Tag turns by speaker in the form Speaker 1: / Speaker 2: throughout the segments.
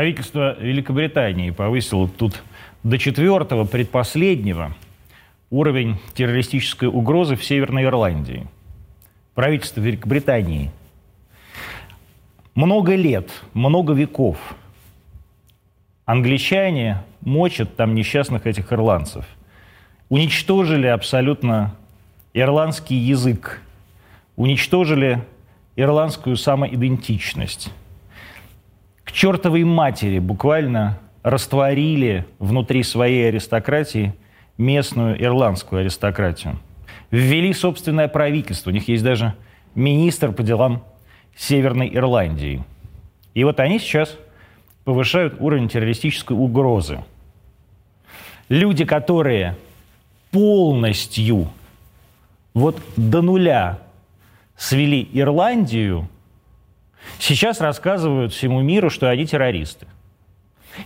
Speaker 1: Правительство Великобритании повысило тут до четвертого, предпоследнего, уровень террористической угрозы в Северной Ирландии. Правительство Великобритании много лет, много веков англичане мочат там несчастных этих ирландцев. Уничтожили абсолютно ирландский язык, уничтожили ирландскую самоидентичность. К чертовой матери буквально растворили внутри своей аристократии местную ирландскую аристократию. Ввели собственное правительство. У них есть даже министр по делам Северной Ирландии. И вот они сейчас повышают уровень террористической угрозы. Люди, которые полностью вот до нуля свели Ирландию, сейчас рассказывают всему миру, что они террористы.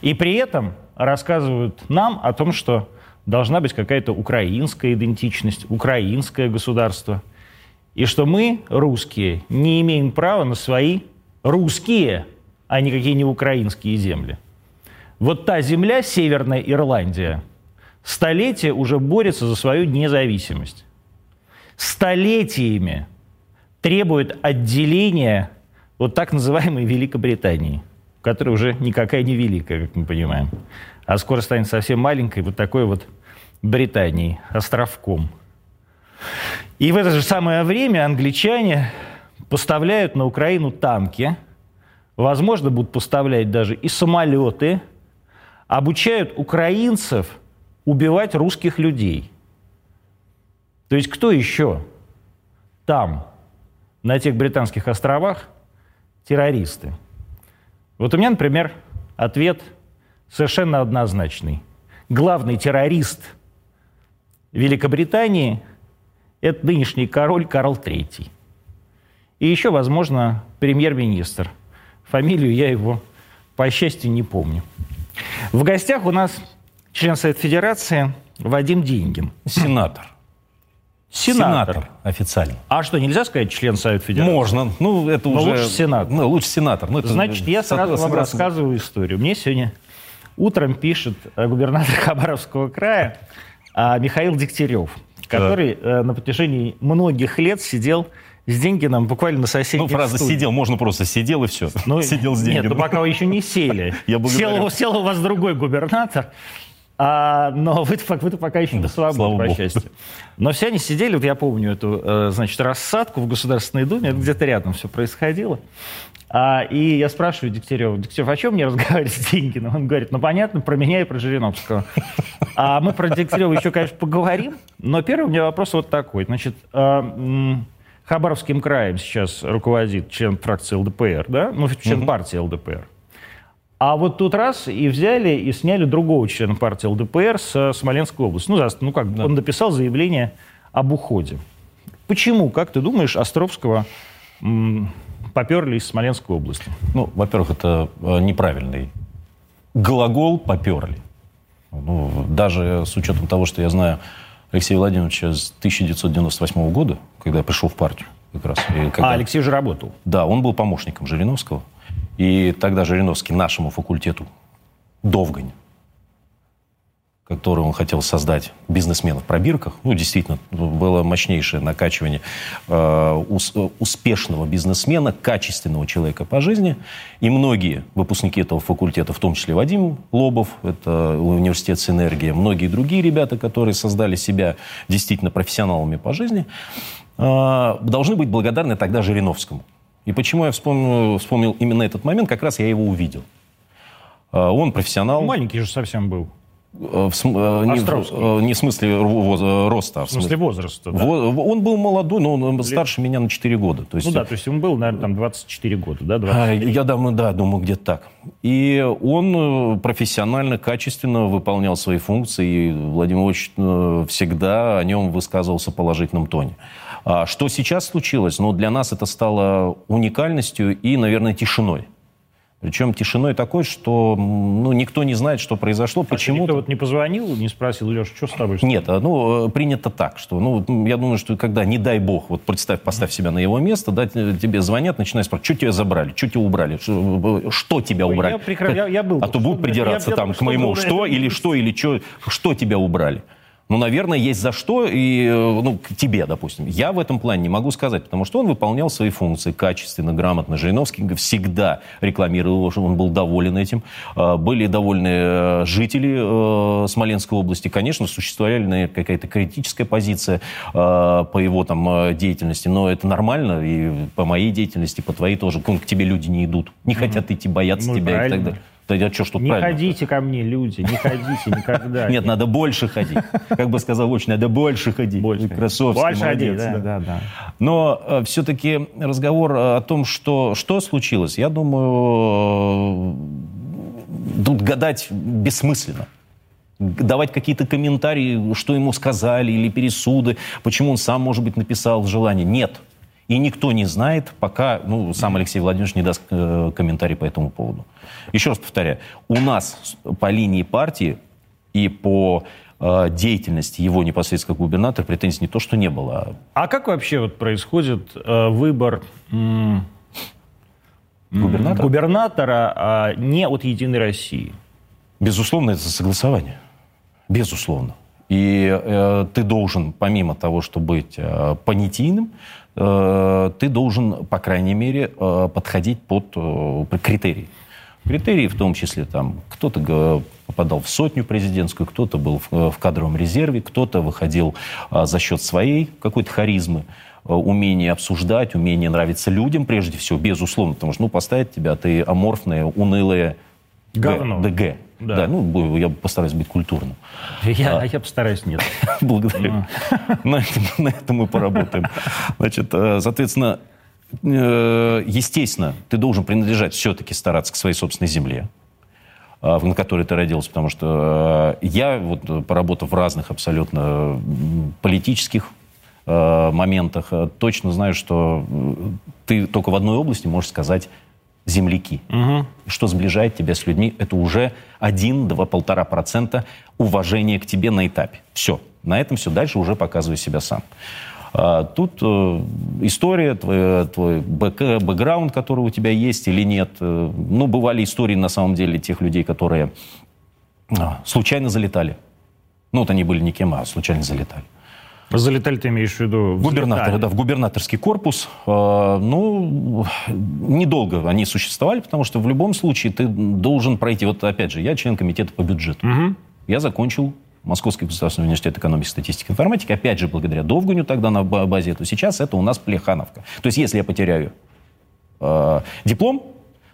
Speaker 1: И при этом рассказывают нам о том, что должна быть какая-то украинская идентичность, украинское государство. И что мы, русские, не имеем права на свои русские, а никакие не украинские земли. Вот та земля, Северная Ирландия, столетия уже борется за свою независимость. Столетиями требует отделения вот так называемой Великобритании, которая уже никакая не великая, как мы понимаем, а скоро станет совсем маленькой, вот такой вот Британией, островком. И в это же самое время англичане поставляют на Украину танки, возможно, будут поставлять даже и самолеты, обучают украинцев убивать русских людей. То есть кто еще там на тех британских островах террористы. Вот у меня, например, ответ совершенно однозначный. Главный террорист Великобритании – это нынешний король Карл III. И еще, возможно, премьер-министр. Фамилию я его, по счастью, не помню. В гостях у нас член Совета Федерации Вадим Деньгин.
Speaker 2: Сенатор.
Speaker 1: Сенатор.
Speaker 2: Сенатор официально.
Speaker 1: А что, нельзя сказать член Совета Федерации?
Speaker 2: Можно. Ну, это
Speaker 1: Но
Speaker 2: уже...
Speaker 1: лучше сенатор.
Speaker 2: Ну, лучше сенатор. Ну, это
Speaker 1: Значит, я сразу вам рассказываю историю. Мне сегодня утром пишет э, губернатор Хабаровского края а, Михаил Дегтярев, который э, на протяжении многих лет сидел с Деньгином буквально на
Speaker 2: Ну,
Speaker 1: соседней
Speaker 2: фраза
Speaker 1: студии.
Speaker 2: «сидел», можно просто «сидел» и все.
Speaker 1: Ну,
Speaker 2: сидел с
Speaker 1: Нет,
Speaker 2: деньги.
Speaker 1: ну пока вы еще не сели.
Speaker 2: Я благодарю.
Speaker 1: сел, сел у вас другой губернатор, а, но пок- вы-то пока еще на свободе,
Speaker 2: слава
Speaker 1: по
Speaker 2: богу.
Speaker 1: счастью. Но все они сидели, вот я помню эту, э, значит, рассадку в Государственной Думе, это где-то рядом все происходило. А, и я спрашиваю Дегтярева, Дегтярев, о чем мне разговаривать с Деньгиным? Он говорит, ну понятно, про меня и про Жириновского. А мы про Дегтярева еще, конечно, поговорим, но первый у меня вопрос вот такой. Значит, а, м, Хабаровским краем сейчас руководит член фракции ЛДПР, да? Ну, член партии ЛДПР. А вот тут раз и взяли и сняли другого члена партии ЛДПР с Смоленской области. Ну, ну как, он написал заявление об уходе. Почему, как ты думаешь, Островского поперли из Смоленской области?
Speaker 2: Ну, во-первых, это э, неправильный глагол «поперли». Ну, даже с учетом того, что я знаю Алексея Владимировича с 1998 года, когда я пришел в партию как раз. и когда-
Speaker 1: А Алексей же работал.
Speaker 2: Да, он был помощником Жириновского. И тогда Жириновский нашему факультету Довгань, который он хотел создать бизнесмена в пробирках, ну, действительно, было мощнейшее накачивание э, ус- успешного бизнесмена, качественного человека по жизни. И многие выпускники этого факультета, в том числе Вадим Лобов, это университет «Синергия», многие другие ребята, которые создали себя действительно профессионалами по жизни, э, должны быть благодарны тогда Жириновскому. И почему я вспомнил, вспомнил именно этот момент, как раз я его увидел. Э, Он профессионал.
Speaker 1: Маленький же совсем был.
Speaker 2: Э, в см- э, не, в- э, не в смысле роста, а
Speaker 1: В смысле возраста, да.
Speaker 2: Во- Он был молодой, но он старше меня на 4 года. То есть,
Speaker 1: Ну да, то есть ему было, наверное, там 24 года, да?
Speaker 2: а,
Speaker 1: 20.
Speaker 2: Я думаю, да, думаю, где-то так. И он профессионально, качественно выполнял свои функции, и Владимир Ильич всегда о нем высказывался в положительном тоне. А что сейчас случилось? Ну, для нас это стало уникальностью и, наверное, тишиной. Причем тишиной такой, что ну, никто не знает, что произошло, а почему.
Speaker 1: Никто вот не позвонил, не спросил, Леша, что с тобой?
Speaker 2: Нет, а, ну, принято так, что, ну, я думаю, что когда, не дай бог, вот представь, поставь себя на его место, да, тебе звонят, начинают спрашивать, что тебя забрали, что тебя убрали, что, что тебя убрали. Я, прекра... я, я был, а то будут придираться я, там я, к моему, что или что, или что, что тебя убрали. Ну, наверное, есть за что, и, э, ну, к тебе, допустим. Я в этом плане не могу сказать, потому что он выполнял свои функции качественно, грамотно. Жириновский всегда рекламировал его, что он был доволен этим. А, были довольны э, жители э, Смоленской области. Конечно, существовала какая-то критическая позиция по его там деятельности, но это нормально, и по моей деятельности, по твоей тоже. К тебе люди не идут, не хотят идти, боятся ну, тебя правильно. и так далее.
Speaker 1: Да я что, что Не правильно? ходите ко мне, люди, не ходите никогда.
Speaker 2: Нет, надо больше ходить. Как бы сказал очень, надо больше ходить. Больше. Красовский, больше молодец. Ходить, да, да, да. Но э, все-таки разговор о том, что, что случилось, я думаю, э, тут гадать бессмысленно давать какие-то комментарии, что ему сказали, или пересуды, почему он сам, может быть, написал желание. Нет. И никто не знает, пока ну, сам Алексей Владимирович не даст э, комментарий по этому поводу. Еще раз повторяю, у нас по линии партии и по э, деятельности его непосредственно как губернатора претензий не то, что не было.
Speaker 1: А как вообще вот происходит э, выбор м-
Speaker 2: губернатора,
Speaker 1: губернатора а не от «Единой России»?
Speaker 2: Безусловно, это согласование. Безусловно. И э, ты должен, помимо того, чтобы быть э, понятийным, ты должен, по крайней мере, э, подходить под э, критерии. Критерии в том числе, там, кто-то попадал в сотню президентскую, кто-то был в, э, кадровом резерве, кто-то выходил э, за счет своей какой-то харизмы э, умение обсуждать, умение нравиться людям, прежде всего, безусловно, потому что, ну, поставить тебя, ты аморфное, унылое
Speaker 1: Говно.
Speaker 2: ДГ. Да. да, ну, я постараюсь быть культурным.
Speaker 1: Я, а, я постараюсь нет.
Speaker 2: Благодарю. На этом, на этом мы поработаем. Значит, э, соответственно, э, естественно, ты должен принадлежать все-таки стараться к своей собственной земле, э, на которой ты родился, потому что я, вот, поработав в разных абсолютно политических моментах, точно знаю, что ты только в одной области можешь сказать земляки. Угу. Что сближает тебя с людьми, это уже 1-2-1,5% уважения к тебе на этапе. Все. На этом все. Дальше уже показывай себя сам. А, тут э, история, твой, твой бэк, бэкграунд, который у тебя есть или нет. Э, ну, бывали истории, на самом деле, тех людей, которые э, случайно залетали. Ну, вот они были никем, а случайно залетали.
Speaker 1: Залетали, ты имеешь в виду?
Speaker 2: Губернатор, да, в губернаторский корпус. Э, ну, недолго они существовали, потому что в любом случае ты должен пройти. Вот опять же, я член комитета по бюджету. Угу. Я закончил Московский государственный университет экономики, статистики и информатики. Опять же, благодаря Довганю тогда на базе, то сейчас это у нас Плехановка. То есть, если я потеряю э, диплом,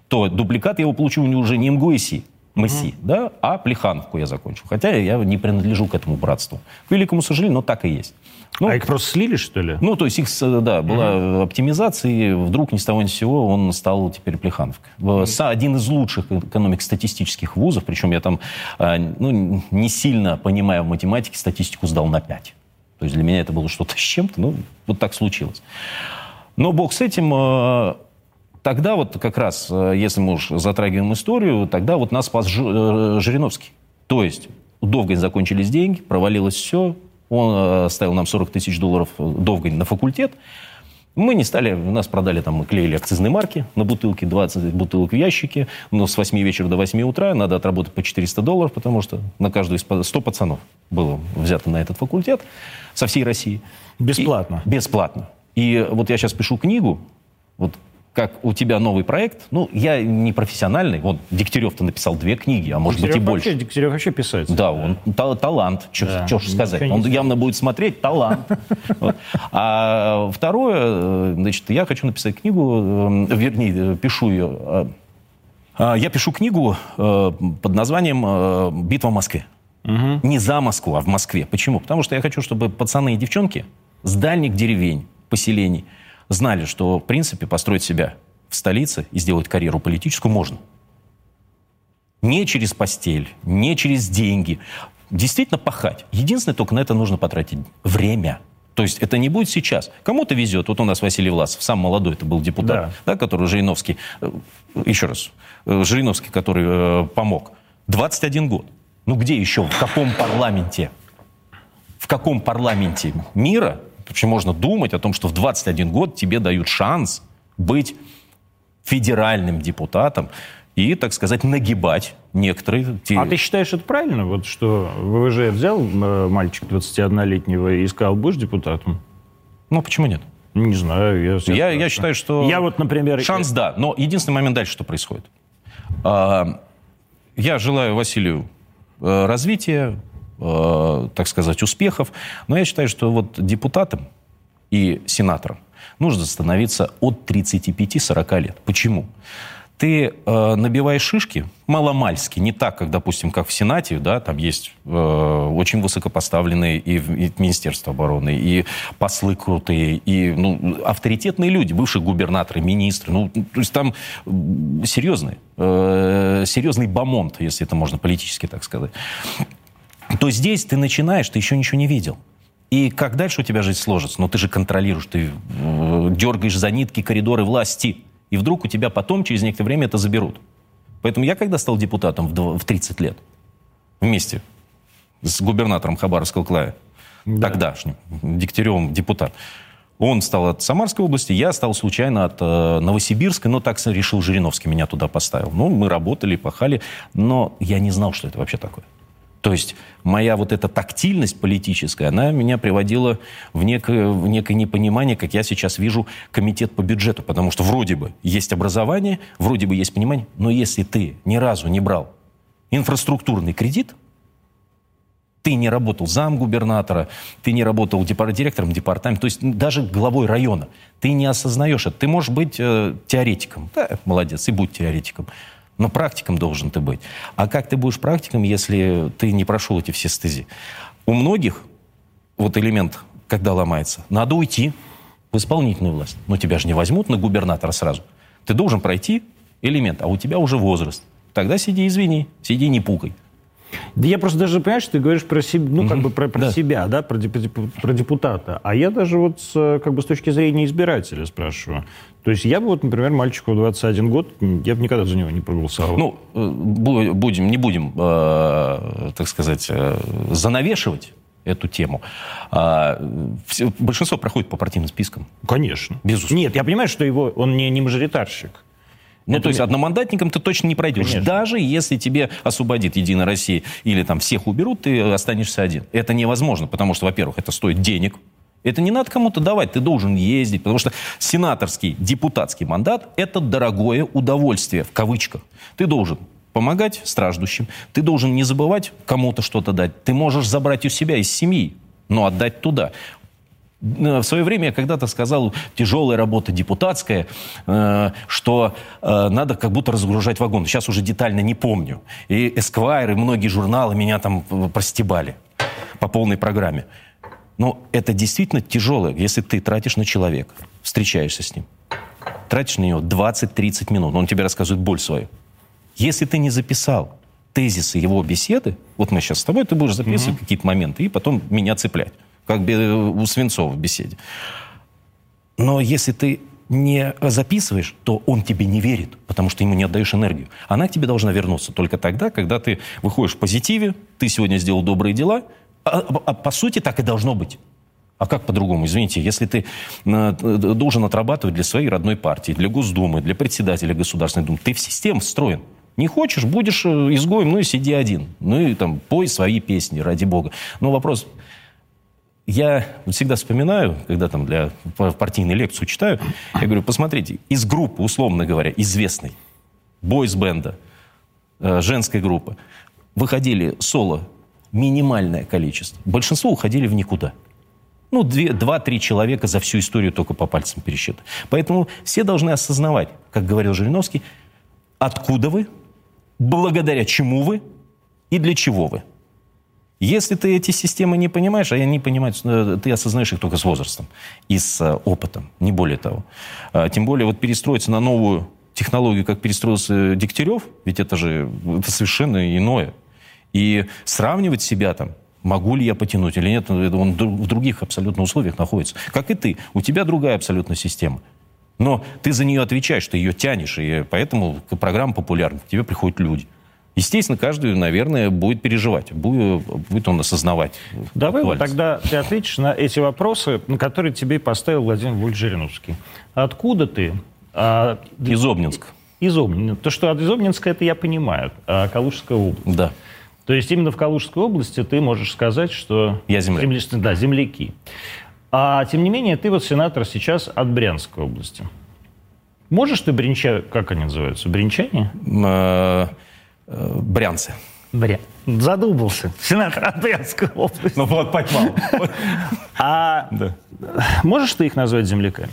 Speaker 2: то дубликат я его получу уже не МГУИСИ, МСИ, mm да, а Плехановку я закончил. Хотя я не принадлежу к этому братству. К великому сожалению, но так и есть.
Speaker 1: Ну, а их просто слили, что ли?
Speaker 2: Ну, то есть их, да, была mm оптимизация, и вдруг ни с того ни с сего он стал теперь Плехановкой. mm Один из лучших экономико-статистических вузов, причем я там а, ну, не сильно понимая в математике, статистику сдал на 5. То есть для меня это было что-то с чем-то, ну, вот так случилось. Но бог с этим, а, Тогда вот как раз, э, если мы уж затрагиваем историю, тогда вот нас спас э, Жириновский. То есть у Довгань закончились деньги, провалилось все, он э, ставил нам 40 тысяч долларов Довгань на факультет, мы не стали, нас продали там, мы клеили акцизные марки на бутылки, 20 бутылок в ящике, но с 8 вечера до 8 утра надо отработать по 400 долларов, потому что на каждую из 100 пацанов было взято на этот факультет со всей России.
Speaker 1: Бесплатно?
Speaker 2: И, бесплатно. И вот я сейчас пишу книгу, вот как у тебя новый проект, ну, я не профессиональный, вот Дегтярев-то написал две книги, а может Дегтярев быть и больше.
Speaker 1: Дегтярев вообще писать.
Speaker 2: Да, он та талант, что да, ж сказать. Он явно будет смотреть, талант. А второе, э, значит, я хочу написать книгу, э, вернее, пишу ее. Э, а, я пишу книгу под названием «Битва в Москве». Не за Москву, а в Москве. Почему? Потому что я хочу, чтобы пацаны и девчонки с дальних деревень, поселений – знали, что, в принципе, построить себя в столице и сделать карьеру политическую можно. Не через постель, не через деньги. Действительно пахать. Единственное, только на это нужно потратить время. То есть это не будет сейчас. Кому-то везет. Вот у нас Василий Власов, сам молодой, это был депутат, да. Да, который Жириновский, э, еще раз, э, Жириновский, который э, помог. 21 год. Ну где еще, в каком парламенте? В каком парламенте мира вообще можно думать о том, что в 21 год тебе дают шанс быть федеральным депутатом и, так сказать, нагибать некоторые...
Speaker 1: Те... А ты считаешь это правильно, вот что ВВЖ взял э, мальчик 21-летнего и сказал, будешь депутатом?
Speaker 2: Ну, почему нет?
Speaker 1: Не знаю.
Speaker 2: Я, я, я считаю, что...
Speaker 1: Я вот, например...
Speaker 2: Шанс, да. Но единственный момент дальше, что происходит. А, я желаю Василию э, развития, э, так сказать, успехов. Но я считаю, что вот депутатам и сенаторам нужно становиться от 35-40 лет. Почему? ты э, набиваешь шишки маломальски, не так, как, допустим, как в Сенате, да, там есть э, очень высокопоставленные и, и Министерство обороны, и послы крутые, и ну, авторитетные люди, бывшие губернаторы, министры, ну, то есть там серьезный, э, серьезный бомонд, если это можно политически так сказать. То здесь ты начинаешь, ты еще ничего не видел. И как дальше у тебя жизнь сложится? Ну, ты же контролируешь, ты э, дергаешь за нитки коридоры власти и вдруг у тебя потом, через некоторое время, это заберут. Поэтому я, когда стал депутатом в 30 лет, вместе с губернатором Хабаровского края, да. тогдашним, Дегтяревым депутат, он стал от Самарской области, я стал случайно от э, Новосибирска, но так решил Жириновский, меня туда поставил. Ну, мы работали, пахали, но я не знал, что это вообще такое. То есть моя вот эта тактильность политическая, она меня приводила в некое, в некое непонимание, как я сейчас вижу комитет по бюджету. Потому что вроде бы есть образование, вроде бы есть понимание, но если ты ни разу не брал инфраструктурный кредит, ты не работал зам губернатора, ты не работал директором департамента, то есть даже главой района. Ты не осознаешь это. Ты можешь быть э, теоретиком. Да, молодец, и будь теоретиком. Но практиком должен ты быть. А как ты будешь практиком, если ты не прошел эти все стези? У многих вот элемент, когда ломается, надо уйти в исполнительную власть. Но тебя же не возьмут на губернатора сразу. Ты должен пройти элемент, а у тебя уже возраст. Тогда сиди, извини, сиди, не пукай.
Speaker 1: Да я просто даже, понимаешь, ты говоришь про себя, ну, как бы про, про да. себя, да, про, про депутата. А я даже вот с, как бы с точки зрения избирателя спрашиваю. То есть я бы вот, например, мальчику 21 год, я бы никогда за него не проголосовал.
Speaker 2: Ну, э, будем, не будем, э, так сказать, э, занавешивать эту тему. А, все, большинство проходит по партийным спискам.
Speaker 1: Конечно.
Speaker 2: Безусловно.
Speaker 1: Нет, я понимаю, что его, он не, не мажоритарщик.
Speaker 2: Ну, то есть одномандатником ты точно не пройдешь. Конечно. Даже если тебе освободит Единая Россия или там всех уберут, ты останешься один. Это невозможно, потому что, во-первых, это стоит денег. Это не надо кому-то давать, ты должен ездить, потому что сенаторский, депутатский мандат – это дорогое удовольствие, в кавычках. Ты должен помогать страждущим, ты должен не забывать кому-то что-то дать. Ты можешь забрать у себя из семьи, но отдать туда. Э, в свое время я когда-то сказал, тяжелая работа депутатская, э, что э, надо как будто разгружать вагон. Сейчас уже детально не помню. И Эсквайр, и многие журналы меня там простебали по полной программе. Но это действительно тяжелое, если ты тратишь на человека, встречаешься с ним, тратишь на него 20-30 минут, он тебе рассказывает боль свою. Если ты не записал тезисы его беседы, вот мы сейчас с тобой, ты будешь записывать mm-hmm. какие-то моменты и потом меня цеплять как у Свинцова в беседе. Но если ты не записываешь, то он тебе не верит, потому что ему не отдаешь энергию. Она к тебе должна вернуться только тогда, когда ты выходишь в позитиве, ты сегодня сделал добрые дела, а, а, а по сути так и должно быть. А как по-другому? Извините, если ты э, должен отрабатывать для своей родной партии, для Госдумы, для председателя Государственной Думы, ты в систему встроен. Не хочешь, будешь э, изгоем, ну и сиди один. Ну и там пой свои песни, ради бога. Но вопрос, я всегда вспоминаю, когда там для партийной лекцию читаю, я говорю, посмотрите, из группы, условно говоря, известной, бойс-бенда, э, женской группы, выходили соло минимальное количество. Большинство уходили в никуда. Ну, два-три человека за всю историю только по пальцам пересчитать. Поэтому все должны осознавать, как говорил Жириновский, откуда вы, благодаря чему вы и для чего вы. Если ты эти системы не понимаешь, а они понимают, э, ты осознаешь их только с возрастом и с э, опытом, не более того. А, тем более вот перестроиться на новую технологию, как перестроился Дегтярев, ведь это же это совершенно иное. И сравнивать себя там Могу ли я потянуть или нет? Он в других абсолютно условиях находится. Как и ты. У тебя другая абсолютно система. Но ты за нее отвечаешь, ты ее тянешь, и поэтому программа популярна. К тебе приходят люди. Естественно, каждый, наверное, будет переживать, будет, будет он осознавать.
Speaker 1: Давай вот тогда ты ответишь на эти вопросы, на которые тебе поставил Владимир Вольф Жириновский. Откуда ты?
Speaker 2: А, из Обнинска.
Speaker 1: Из Обнинска. То, что из Обнинска, это я понимаю. А Калужская область.
Speaker 2: Да.
Speaker 1: То есть именно в Калужской области ты можешь сказать, что...
Speaker 2: Я земляк. Земля...
Speaker 1: Да, земляки. А тем не менее, ты вот сенатор сейчас от Брянской области. Можешь ты бринча... Как они называются? Бринчане?
Speaker 2: Э, э, брянцы.
Speaker 1: Бря. Задумался. Сенатор от Брянской области.
Speaker 2: Ну вот, поймал.
Speaker 1: А можешь ты их назвать земляками?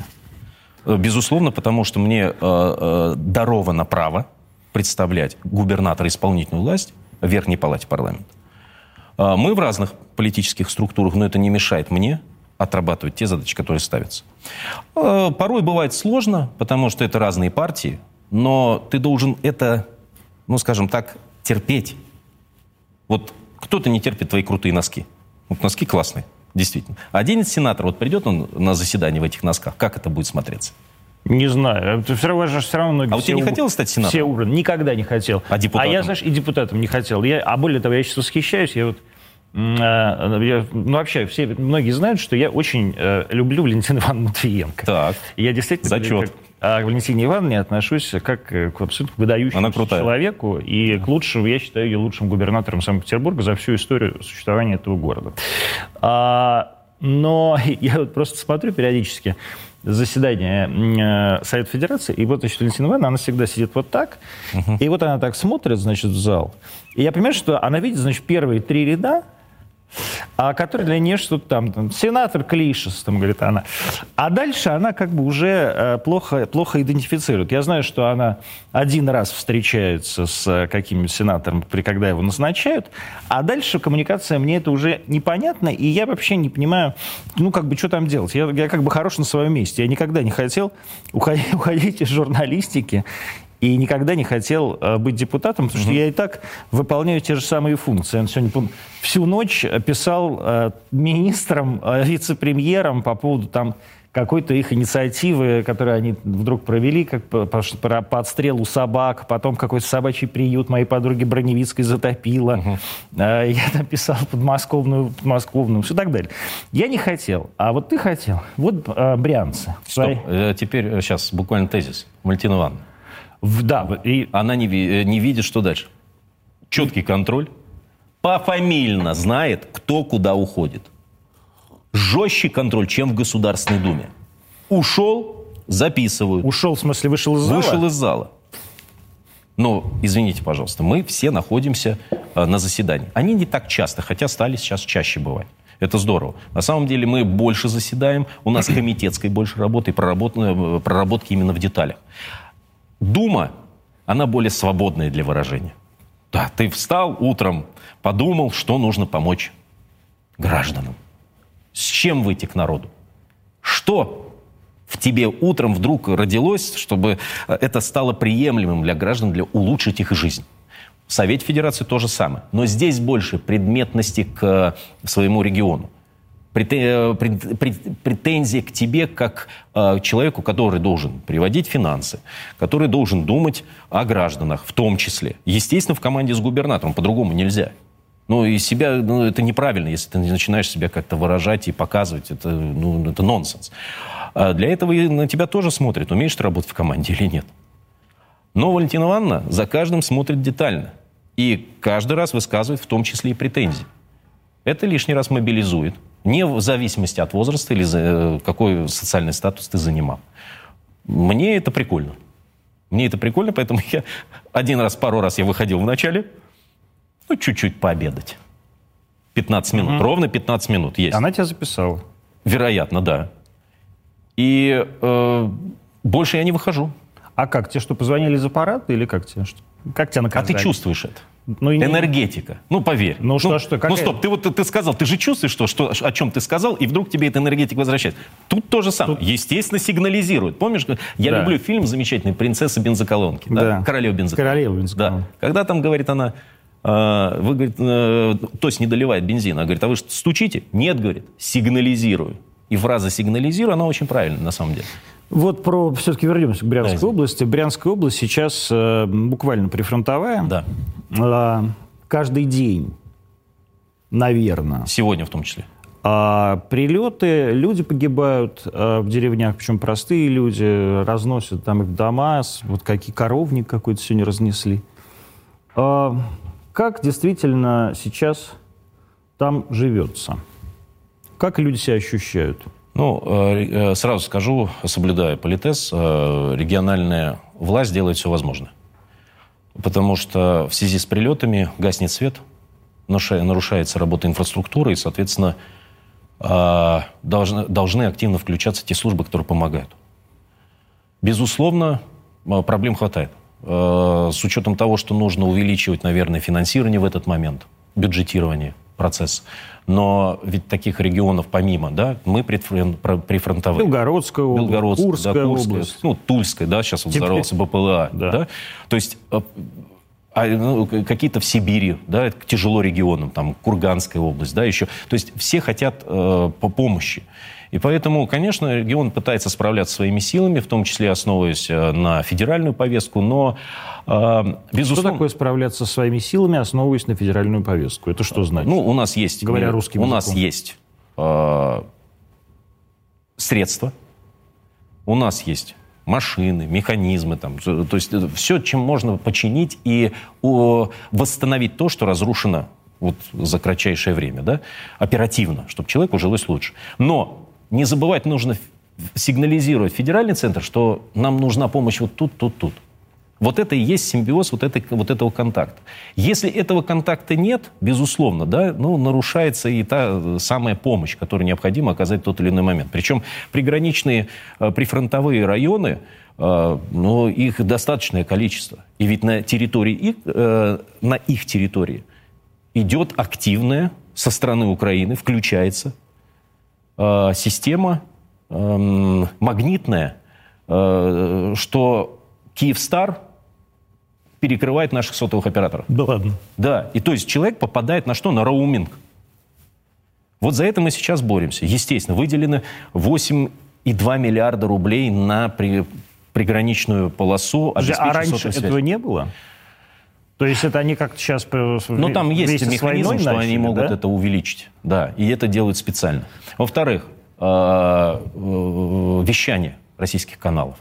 Speaker 2: Безусловно, потому что мне э, даровано право представлять губернатора исполнительную власть в Верхней Палате парламента. Мы в разных политических структурах, но это не мешает мне отрабатывать те задачи, которые ставятся. Порой бывает сложно, потому что это разные партии, но ты должен это, ну, скажем так, терпеть. Вот кто-то не терпит твои крутые носки. Вот носки классные, действительно. Один сенатор, вот придет он на заседание в этих носках, как это будет смотреться?
Speaker 1: Не знаю. Это все равно, все равно многие...
Speaker 2: А у тебя не хотелось стать сенатором?
Speaker 1: Все уровни. Никогда не хотел.
Speaker 2: А депутатом?
Speaker 1: А я, знаешь, и депутатом не хотел. Я, а более того, я сейчас восхищаюсь. Я вот а, я, ну, вообще, все, многие знают, что я очень э, люблю Валентина Ивановну Матвиенко.
Speaker 2: Так.
Speaker 1: Я действительно...
Speaker 2: Зачет.
Speaker 1: А к Валентине Ивановне отношусь как к абсолютно выдающемуся человеку. И к лучшему, я считаю ее лучшим губернатором Санкт-Петербурга за всю историю существования этого города. А, но я вот просто смотрю периодически заседание э, Совета Федерации, и вот, значит, Валентина Ивановна, она всегда сидит вот так, uh-huh. и вот она так смотрит, значит, в зал, и я понимаю, что она видит, значит, первые три ряда, а который для нее что-то там, там сенатор Клишес, там, говорит она. А дальше она как бы уже э, плохо, плохо идентифицирует. Я знаю, что она один раз встречается с э, каким-нибудь сенатором, при, когда его назначают, а дальше коммуникация мне это уже непонятно, и я вообще не понимаю, ну, как бы, что там делать. Я, я как бы хорош на своем месте. Я никогда не хотел уходить, уходить из журналистики и никогда не хотел э, быть депутатом, потому что я и так выполняю те же самые функции. Я сегодня всю ночь писал э, министрам, э, вице-премьерам по поводу там какой-то их инициативы, которые они вдруг провели, как по, по, по отстрелу собак, потом какой-то собачий приют моей подруги Броневицкой затопило. Угу. Я там писал подмосковную, подмосковную, все так далее. Я не хотел, а вот ты хотел. Вот брянцы.
Speaker 2: Стоп, свои... теперь сейчас буквально тезис. Валентина Ивановна.
Speaker 1: В, да,
Speaker 2: и она не, э, не видит, что дальше. Четкий контроль. Пофамильно знает, кто куда уходит. Жестче контроль, чем в Государственной Думе. Ушел, записывают.
Speaker 1: Ушел, в смысле, вышел из зала?
Speaker 2: Вышел из зала. Но, извините, пожалуйста, мы все находимся э, на заседании. Они не так часто, хотя стали сейчас чаще бывать. Это здорово. На самом деле мы больше заседаем, у нас комитетской больше работы, проработки, проработки именно в деталях. Дума, она более свободная для выражения. Да, ты встал утром, подумал, что нужно помочь гражданам. С чем выйти к народу? Что в тебе утром вдруг родилось, чтобы это стало приемлемым для граждан, для улучшить их жизнь? В Совете Федерации то же самое. Но здесь больше предметности к своему региону. Э, претензия к тебе как э, человеку, который должен приводить финансы, который должен думать о гражданах в том числе. Естественно, в команде с губернатором, по-другому нельзя. Ну, и себя, ну, это неправильно, если ты начинаешь себя как-то выражать и показывать, это, ну, это нонсенс. А для этого и на тебя тоже смотрят, умеешь ты работать в команде или нет. Но Валентина Ивановна за каждым смотрит детально. И каждый раз высказывает в том числе и претензии. Это лишний раз мобилизует не в зависимости от возраста или э, какой социальный статус ты занимал. Мне это прикольно. Мне это прикольно, поэтому я один раз, пару раз я выходил в начале, ну, чуть-чуть пообедать. 15 минут, угу. ровно 15 минут есть.
Speaker 1: Она тебя записала?
Speaker 2: Вероятно, да. И э, больше я не выхожу.
Speaker 1: А как? Тебе что, позвонили из аппарата или как тебе? Как тебя наказали?
Speaker 2: А ты чувствуешь это? Ну, Энергетика. Не... Ну, поверь.
Speaker 1: Ну, ну что, что, какая...
Speaker 2: Ну, стоп, ты вот ты сказал, ты же чувствуешь, что, что, о чем ты сказал, и вдруг тебе эта энергетика возвращается. Тут то же самое. Тут... Естественно, сигнализирует. Помнишь, я да. люблю фильм замечательный «Принцесса бензоколонки». Да. да. Королева бензоколонки.
Speaker 1: Королева бензоколонки.
Speaker 2: Да. Когда там говорит она, э, вы, говорит, э, то есть не доливает бензин, а говорит, а вы что, стучите? Нет, говорит, сигнализирую. И фраза «сигнализирую», она очень правильная на самом деле.
Speaker 1: Вот про все-таки вернемся к Брянской да, области. Брянская область сейчас э, буквально прифронтовая.
Speaker 2: Да.
Speaker 1: Э, каждый день, наверное.
Speaker 2: Сегодня в том числе.
Speaker 1: А прилеты, люди погибают а в деревнях, причем простые люди, разносят там их дома, вот какие коровник какой-то сегодня разнесли. А как действительно сейчас там живется? Как люди себя ощущают?
Speaker 2: Ну, э, э, сразу скажу, соблюдая политез, э, региональная власть делает все возможное. Потому что в связи с прилетами гаснет свет, нарушается работа инфраструктуры, и, соответственно, а, должны, должны активно включаться те службы, которые помогают. Безусловно, а, проблем хватает. А, с учетом того, что нужно увеличивать, наверное, финансирование в этот момент, бюджетирование, процесс. Но ведь таких регионов помимо, да, мы прифронтовые.
Speaker 1: Белгородская область,
Speaker 2: Белгородская, Курская, да, Курская область. Ну, Тульская, да, сейчас вот Теперь... взорвался БПЛА. Да. Да? То есть а, ну, какие-то в Сибири, да, тяжело регионам, там, Курганская область, да, еще. То есть все хотят э, по помощи. И поэтому, конечно, регион пытается справляться своими силами, в том числе основываясь э, на федеральную повестку, но,
Speaker 1: э, безусловно... Что такое справляться своими силами, основываясь на федеральную повестку? Это что значит?
Speaker 2: Ну, у нас есть...
Speaker 1: Говоря русским
Speaker 2: У языком. нас есть э, средства, у нас есть машины, механизмы, там, то есть э, все, чем можно починить и о, восстановить то, что разрушено вот за кратчайшее время, да, оперативно, чтобы человеку жилось лучше. Но не забывать нужно сигнализировать федеральный центр, что нам нужна помощь вот тут, тут, тут. Вот это и есть симбиоз вот, этой, вот этого контакта. Если этого контакта нет, безусловно, да, ну, нарушается и та самая помощь, которую необходимо оказать в тот или иной момент. Причем приграничные э, прифронтовые районы, э, ну, их достаточное количество. И ведь на территории их, э, на их территории идет активная со стороны Украины, включается система эм, магнитная, что Киевстар перекрывает наших сотовых операторов.
Speaker 1: Да ладно?
Speaker 2: Да. И то есть человек попадает на что? На роуминг. Вот за это мы сейчас боремся. Естественно, выделено 8,2 миллиарда рублей на при, приграничную полосу.
Speaker 1: А раньше этого не было? То есть это они как-то сейчас...
Speaker 2: Ну, там есть механизм, что начали, они могут да? это увеличить. Да, и это делают специально. Во-вторых, э, э, вещание российских каналов.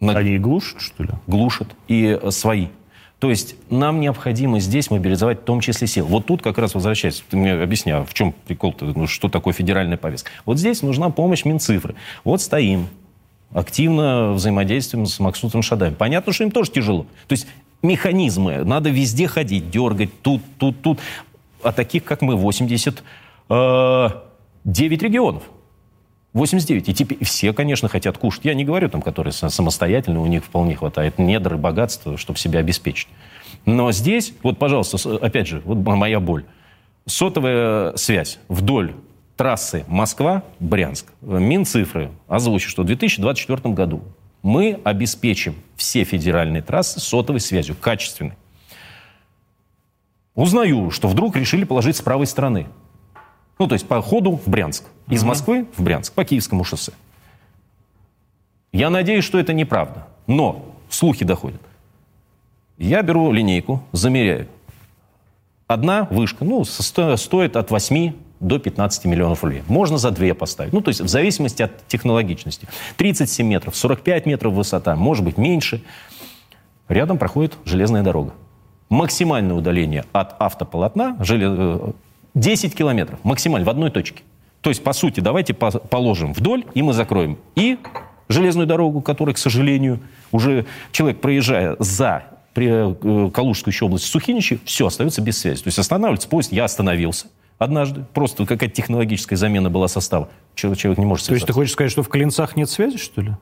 Speaker 1: Они глушат, что ли?
Speaker 2: Глушат. И э, свои. То есть нам необходимо здесь мобилизовать в том числе сил. Вот тут как раз возвращаясь, ты мне объяснял, в чем прикол-то, ну, что такое федеральная повестка. Вот здесь нужна помощь Минцифры. Вот стоим, активно взаимодействуем с Максутом Шадаем. Понятно, что им тоже тяжело. То есть механизмы, надо везде ходить, дергать, тут, тут, тут. А таких, как мы, 89 э, регионов. 89. И теперь все, конечно, хотят кушать. Я не говорю там, которые самостоятельно, у них вполне хватает недр и богатства, чтобы себя обеспечить. Но здесь, вот, пожалуйста, опять же, вот моя боль. Сотовая связь вдоль трассы Москва-Брянск. Минцифры озвучат, что в 2024 году мы обеспечим все федеральные трассы сотовой связью, качественной. Узнаю, что вдруг решили положить с правой стороны. Ну, то есть по ходу в Брянск. Из Москвы в Брянск, по Киевскому шоссе. Я надеюсь, что это неправда. Но слухи доходят. Я беру линейку, замеряю. Одна вышка, ну, стоит от 8 до 15 миллионов рублей. Можно за две поставить. Ну, то есть в зависимости от технологичности. 37 метров, 45 метров высота, может быть меньше. Рядом проходит железная дорога. Максимальное удаление от автополотна, 10 километров, максимально, в одной точке. То есть, по сути, давайте положим вдоль, и мы закроем. И железную дорогу, которая, к сожалению, уже человек, проезжая за при, э, Калужскую еще область Сухиничи, все, остается без связи. То есть останавливается поезд, я остановился однажды, просто какая-то технологическая замена была состава. Человек, не может.
Speaker 1: То есть ты хочешь сказать, что в Клинцах нет связи, что ли?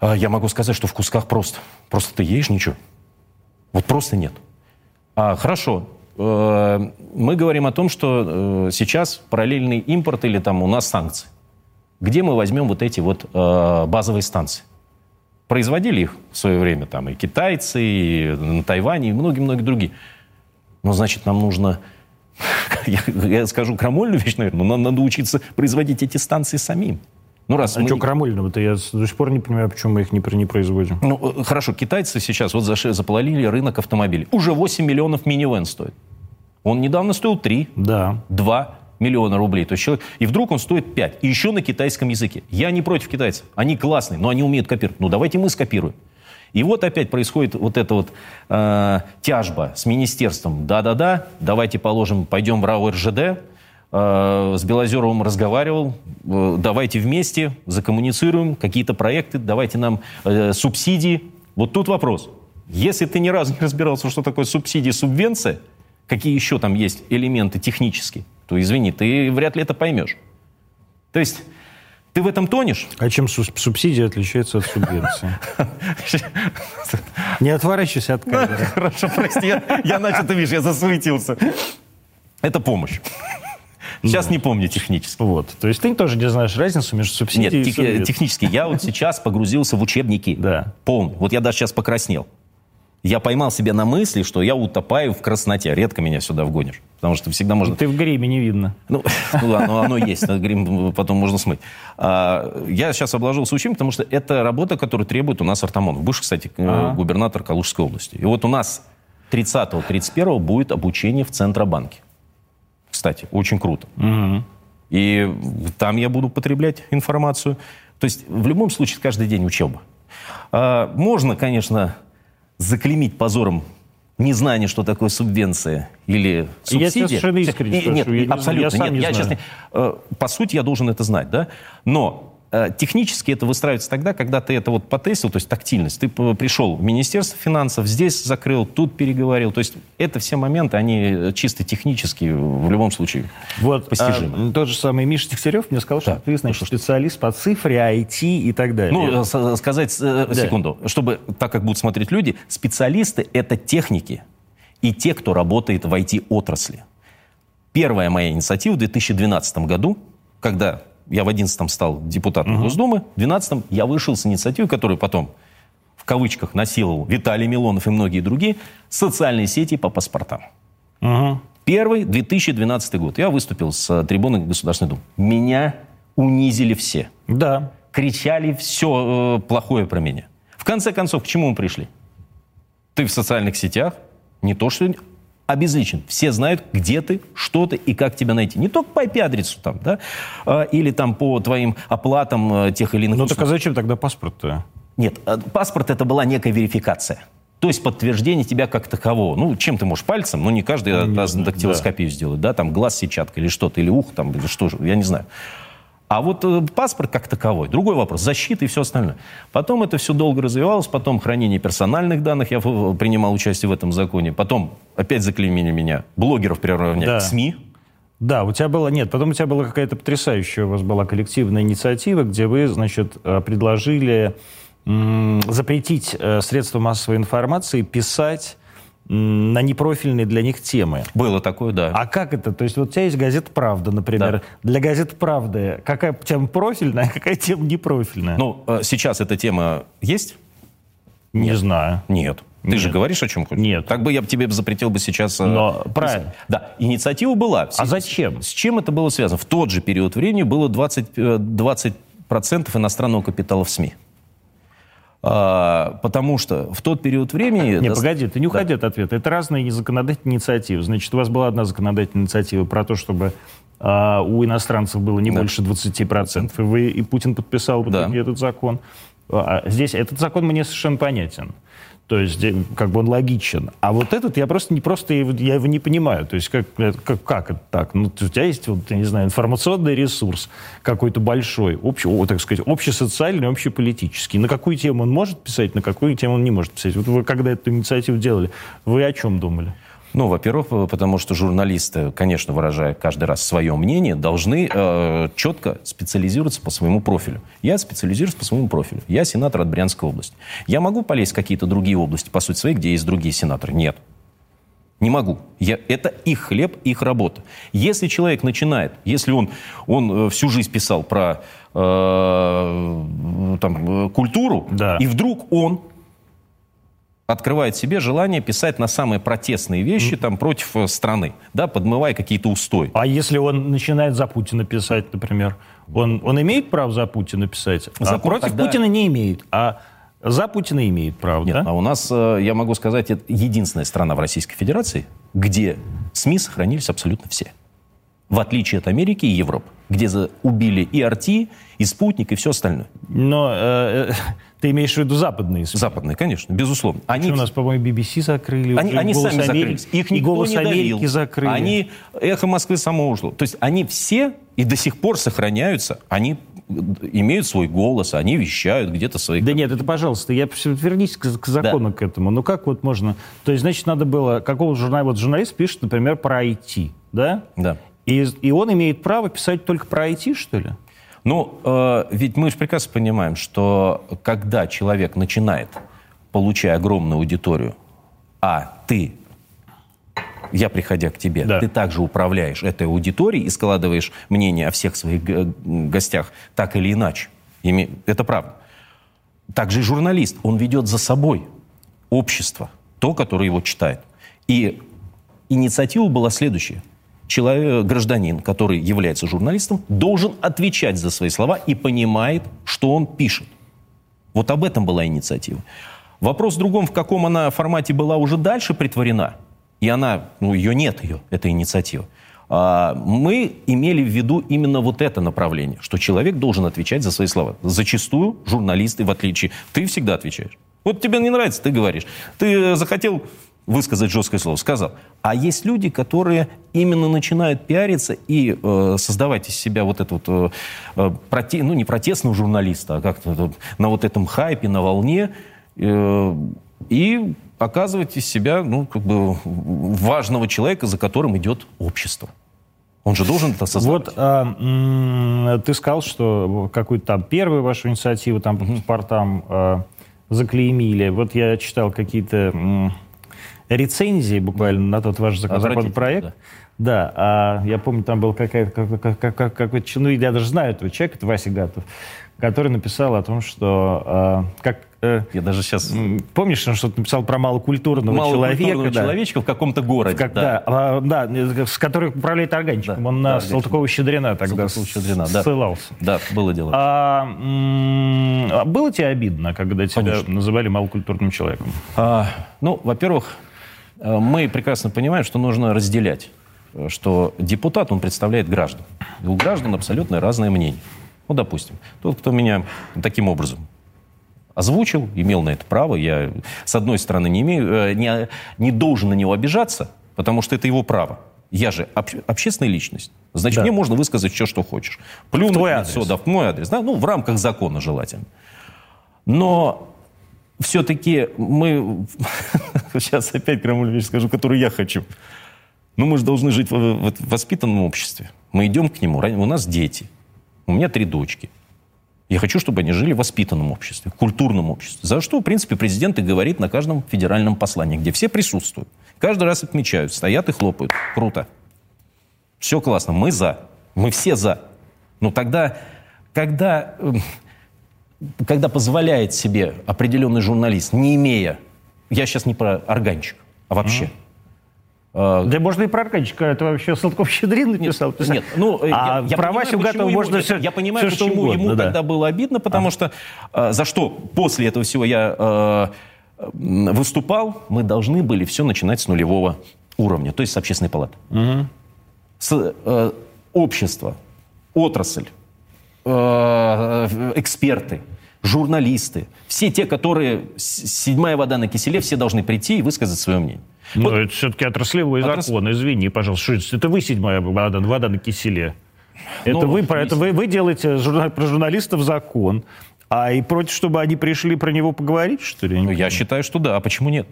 Speaker 2: А, я могу сказать, что в Кусках просто. Просто ты едешь, ничего. Вот просто нет. А, хорошо, Э, мы говорим о том, что э, сейчас параллельный импорт или там у нас санкции. Где мы возьмем вот эти вот э, базовые станции? Производили их в свое время там и китайцы, и на Тайване, и многие-многие другие. Ну, значит, нам нужно я, я скажу крамольную вещь, наверное, но надо учиться производить эти станции самим.
Speaker 1: Ну, раз а мы... что крамольного-то? Я до сих пор не понимаю, почему мы их не, не производим.
Speaker 2: Ну, э, хорошо, китайцы сейчас вот заполонили рынок автомобилей. Уже 8 миллионов минивэн стоит. Он недавно стоил 3,
Speaker 1: да.
Speaker 2: 2 миллиона рублей. То есть человек... И вдруг он стоит 5. И еще на китайском языке. Я не против китайцев. Они классные, но они умеют копировать. Ну, давайте мы скопируем. И вот опять происходит вот эта вот э, тяжба с министерством. Да-да-да, давайте положим, пойдем в РАО РЖД, э, с Белозеровым разговаривал, э, давайте вместе закоммуницируем какие-то проекты, давайте нам э, субсидии. Вот тут вопрос. Если ты ни разу не разбирался, что такое субсидии, субвенция, какие еще там есть элементы технические, то, извини, ты вряд ли это поймешь. То есть ты в этом тонешь?
Speaker 1: А чем субсидия отличается от субвенции? Не отворачивайся от камеры.
Speaker 2: Хорошо, прости, я начал, ты видишь, я засуетился. Это помощь. Сейчас не помню технически.
Speaker 1: Вот. То есть ты тоже не знаешь разницу между субсидией
Speaker 2: Нет, и технически. Я вот сейчас погрузился в учебники.
Speaker 1: Да.
Speaker 2: Полный. Вот я даже сейчас покраснел я поймал себя на мысли, что я утопаю в красноте. Редко меня сюда вгонишь. Потому что всегда можно...
Speaker 1: Ты в гриме не видно.
Speaker 2: Ну, ну оно, оно есть. Грим потом можно смыть. А, я сейчас обложился учим, потому что это работа, которую требует у нас Артамонов. Бывший, кстати, а. губернатор Калужской области. И вот у нас 30-31 будет обучение в Центробанке. Кстати, очень круто.
Speaker 1: Угу.
Speaker 2: И там я буду потреблять информацию. То есть в любом случае каждый день учеба. А, можно, конечно, заклеймить позором незнание, что такое субвенция или субсидия. Я
Speaker 1: совершенно искренне
Speaker 2: Нет,
Speaker 1: я
Speaker 2: абсолютно. Я, нет, я, честно, э, по сути, я должен это знать, да? Но технически это выстраивается тогда, когда ты это вот потестил, то есть тактильность. Ты пришел в Министерство финансов, здесь закрыл, тут переговорил. То есть это все моменты, они э, чисто технические в любом случае
Speaker 1: вот, постижимы. А, тот же самый Миша Дегтярев мне сказал, да. что ты, значит, специалист по цифре, IT и так далее.
Speaker 2: Ну, э, сказать, да. секунду, чтобы, так как будут смотреть люди, специалисты — это техники и те, кто работает в IT-отрасли. Первая моя инициатива в 2012 году, когда я в 11-м стал депутатом угу. Госдумы, в 12-м я вышел с инициативой, которую потом в кавычках насиловал Виталий Милонов и многие другие, социальные сети по паспортам.
Speaker 1: Угу.
Speaker 2: Первый, 2012 год. Я выступил с трибуны Государственной Думы. Меня унизили все.
Speaker 1: Да.
Speaker 2: Кричали все э, плохое про меня. В конце концов, к чему мы пришли? Ты в социальных сетях, не то что обезличен. Все знают, где ты, что ты и как тебя найти. Не только по IP-адресу там, да, а, или там по твоим оплатам э, тех или иных
Speaker 1: Ну так а зачем тогда паспорт-то?
Speaker 2: Нет, э, паспорт это была некая верификация. То есть подтверждение тебя как такового. Ну, чем ты можешь пальцем? Ну, не каждый раз дактилоскопию да. сделает, да, там глаз сетчатка или что-то, или ух там, или что же, я не знаю. А вот э, паспорт как таковой, другой вопрос, защита и все остальное. Потом это все долго развивалось, потом хранение персональных данных, я принимал участие в этом законе, потом опять заклеймили меня, блогеров приравнять да. к СМИ.
Speaker 1: Да, у тебя было, нет, потом у тебя была какая-то потрясающая, у вас была коллективная инициатива, где вы, значит, э, предложили запретить э, средства массовой информации писать на непрофильные для них темы.
Speaker 2: Было такое, да.
Speaker 1: А как это? То есть вот у тебя есть газета «Правда», например. Да. Для газеты «Правды» какая тема профильная, а какая тема непрофильная?
Speaker 2: Ну, э, сейчас эта тема есть?
Speaker 1: Не Нет. знаю.
Speaker 2: Нет. Ты Нет. же говоришь, о чем хочешь?
Speaker 1: Нет.
Speaker 2: Так бы я тебе запретил бы сейчас...
Speaker 1: Э, Но, правильно.
Speaker 2: Да, инициатива была.
Speaker 1: А зачем?
Speaker 2: С чем это было связано? В тот же период времени было 20%, 20 э, иностранного капитала в СМИ. А, потому что в тот период времени...
Speaker 1: Не, погоди, ты не уходи да. от ответа. Это разные законодательные инициативы. Значит, у вас была одна законодательная инициатива про то, чтобы а, у иностранцев было не да. больше 20%. И, вы, и Путин подписал да. этот закон. А, здесь этот закон мне совершенно понятен. То есть, как бы он логичен. А вот этот я просто не просто я его не понимаю. То есть, как, как, как это так? Ну, у тебя есть, вот, я не знаю, информационный ресурс какой-то большой, общий, так сказать, общесоциальный, общеполитический. На какую тему он может писать, на какую тему он не может писать. Вот вы когда эту инициативу делали, вы о чем думали?
Speaker 2: Ну, во-первых, потому что журналисты, конечно, выражая каждый раз свое мнение, должны э, четко специализироваться по своему профилю. Я специализируюсь по своему профилю. Я сенатор от Брянской области. Я могу полезть в какие-то другие области, по сути своей, где есть другие сенаторы? Нет. Не могу. Я, это их хлеб, их работа. Если человек начинает, если он, он э, всю жизнь писал про э, там, э, культуру,
Speaker 1: да.
Speaker 2: и вдруг он открывает себе желание писать на самые протестные вещи там против э, страны, да, подмывая какие-то устои.
Speaker 1: А если он начинает за Путина писать, например, он, он имеет право за Путина писать? А
Speaker 2: Закон
Speaker 1: против
Speaker 2: тогда-
Speaker 1: Путина не имеет, а за Путина имеет право,
Speaker 2: Нет,
Speaker 1: да?
Speaker 2: а у нас, э, я могу сказать, это единственная страна в Российской Федерации, где СМИ сохранились абсолютно все. В отличие от Америки и Европы, где убили и Арти, и Спутник, и все остальное.
Speaker 1: Но э, э, ты имеешь в виду западные СМИ?
Speaker 2: Западные, конечно, безусловно. Они,
Speaker 1: У нас, по-моему, BBC закрыли,
Speaker 2: они, они
Speaker 1: «Голос
Speaker 2: сами
Speaker 1: Америки»,
Speaker 2: закрылись. Их никто
Speaker 1: «Голос
Speaker 2: не давил.
Speaker 1: Америки» закрыли.
Speaker 2: Они, эхо Москвы само ушло. То есть они все и до сих пор сохраняются, они э, имеют свой голос, они вещают где-то свои...
Speaker 1: Да нет, это пожалуйста, я вернись к, к закону к этому. Ну как вот можно... То есть, значит, надо было... Какого журнала... Вот журналист пишет, например, про IT, да?
Speaker 2: Да.
Speaker 1: И, и он имеет право писать только про IT, что ли?
Speaker 2: Ну, э, ведь мы же прекрасно понимаем, что когда человек начинает, получая огромную аудиторию, а ты, я приходя к тебе,
Speaker 1: Да.
Speaker 2: ты также управляешь этой аудиторией и складываешь мнение о всех своих гостях так или иначе. Это правда. Также и журналист, он ведет за собой общество, то, которое его читает. И инициатива была следующая. Человек, гражданин, который является журналистом, должен отвечать за свои слова и понимает, что он пишет. Вот об этом была инициатива. Вопрос в другом, в каком она формате была уже дальше притворена, и она, ну, ее нет, ее, эта инициатива. А, Мы имели в виду именно вот это направление, что человек должен отвечать за свои слова. Зачастую журналисты, в отличие, ты всегда отвечаешь. Вот тебе не нравится, ты говоришь. Ты э, захотел высказать жесткое слово, сказал. А есть люди, которые именно начинают пиариться и э, создавать из себя вот это вот, э, э, проте- ну не протестного журналиста, а как-то на вот этом хайпе, на волне, э, и оказывать из себя, ну, как бы важного человека, за которым идет общество. Он же должен это создавать.
Speaker 1: Вот а, ты сказал, что какую-то там первую вашу инициативу там по паспортам а, заклеймили. Вот я читал какие-то рецензии буквально на тот ваш законопроект. Да, а я помню, там был как- как- как- как- какой-то, ну, я даже знаю этого человека, это Вася Гатов, который написал о том, что а, как... э,
Speaker 2: Я даже сейчас...
Speaker 1: Помнишь, он что-то написал про малокультурного,
Speaker 2: Малокультурного
Speaker 1: человека? да?
Speaker 2: человечка в каком-то городе.
Speaker 1: Когда, а, да, с которой управляет органчиком.
Speaker 2: Да,
Speaker 1: Он
Speaker 2: да,
Speaker 1: на Салтыкова-Щедрина тогда
Speaker 2: Салтыкова-Щедрина, да.
Speaker 1: ссылался.
Speaker 2: Да, было дело.
Speaker 1: А, м, а было тебе обидно, когда тебя
Speaker 2: Конечно.
Speaker 1: называли малокультурным человеком?
Speaker 2: А, ну, во-первых, э, мы прекрасно понимаем, что нужно разделять, э, что депутат, он представляет граждан. И у граждан абсолютно разное мнение. Ну, допустим, тот, кто меня таким образом озвучил, имел на это право, я, с одной стороны, не, имею, э, не, не должен на него обижаться, потому что это его право. Я же об- общественная личность. Значит,
Speaker 1: Да.
Speaker 2: мне можно высказать все, что хочешь. Плюнуть
Speaker 1: В твой адрес.
Speaker 2: лицо, да, в мой адрес. Да, ну, в рамках закона желательно. Но все-таки мы... Сейчас опять Крамуль вещь скажу, которую я хочу. Ну, мы же должны жить в, в- воспитанном обществе. Мы идем к нему. У нас дети. У меня три дочки. Я хочу, чтобы они жили в воспитанном обществе, в культурном обществе. За что, в принципе, президент и говорит на каждом федеральном послании, где все присутствуют. Каждый раз отмечают, стоят и хлопают. Круто. Все классно. Мы за. Мы все за. Но тогда, когда, эм, когда позволяет себе определенный журналист, не имея, я сейчас не про органчик, а вообще, э,
Speaker 1: Да можно и про органчика, это вообще Салтыков-Щедрин написал. писать.
Speaker 2: Нет, ну,
Speaker 1: а
Speaker 2: я, я
Speaker 1: про
Speaker 2: понимаю,
Speaker 1: Васю Гатова можно все
Speaker 2: я понимаю,
Speaker 1: все, что
Speaker 2: почему
Speaker 1: угодно,
Speaker 2: ему
Speaker 1: да.
Speaker 2: тогда было обидно, потому что э, за что после этого всего я э, выступал, мы должны были все начинать с нулевого уровня, то есть с общественной палаты. С, э, общество, отрасль, э, эксперты, журналисты, все те, которые седьмая вода на киселе, все должны прийти и высказать свое мнение.
Speaker 1: Ну,
Speaker 2: Вот
Speaker 1: это все-таки отраслевой
Speaker 2: Отрас-
Speaker 1: закон, извини, пожалуйста. Что это? Вы седьмая вода, вода на киселе. Это,
Speaker 2: Ну,
Speaker 1: вы, про- это вы, вы делаете журна- про журналистов закон, а и против, чтобы они пришли про него поговорить, что ли?
Speaker 2: Ну, я считаю, что да. А почему нет?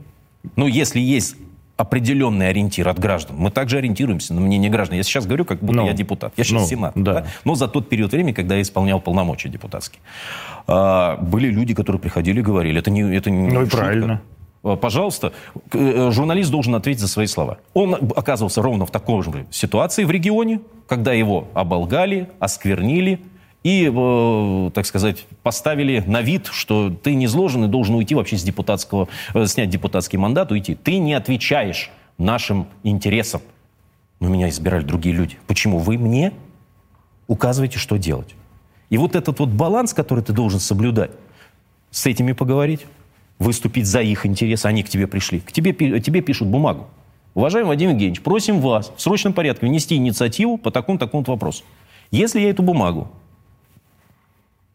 Speaker 2: Ну, если есть определенный ориентир от граждан, мы также ориентируемся на мнение граждан. Я сейчас говорю, как будто
Speaker 1: Ну,
Speaker 2: я депутат. Я сейчас
Speaker 1: ну,
Speaker 2: сенатор.
Speaker 1: да.
Speaker 2: да? Но за тот период времени, когда я исполнял полномочия депутатские. А, были люди, которые приходили и говорили, это не, это не
Speaker 1: Ну и
Speaker 2: шутка.
Speaker 1: правильно.
Speaker 2: А, Пожалуйста, э, журналист должен ответить за свои слова. Он оказывался ровно в такой же ситуации в регионе, когда его оболгали, осквернили и, э, так сказать, поставили на вид, что ты не изложен и должен уйти вообще с депутатского, э, снять депутатский мандат, уйти. Ты не отвечаешь нашим интересам. Но меня избирали другие люди. Почему вы мне указываете, что делать? И вот этот вот баланс, который ты должен соблюдать, с этими поговорить, выступить за их интересы, они к тебе пришли. К тебе, тебе пишут бумагу. Уважаемый Владимир Евгеньевич, просим вас в срочном порядке внести инициативу по такому-такому вопросу. Если я эту бумагу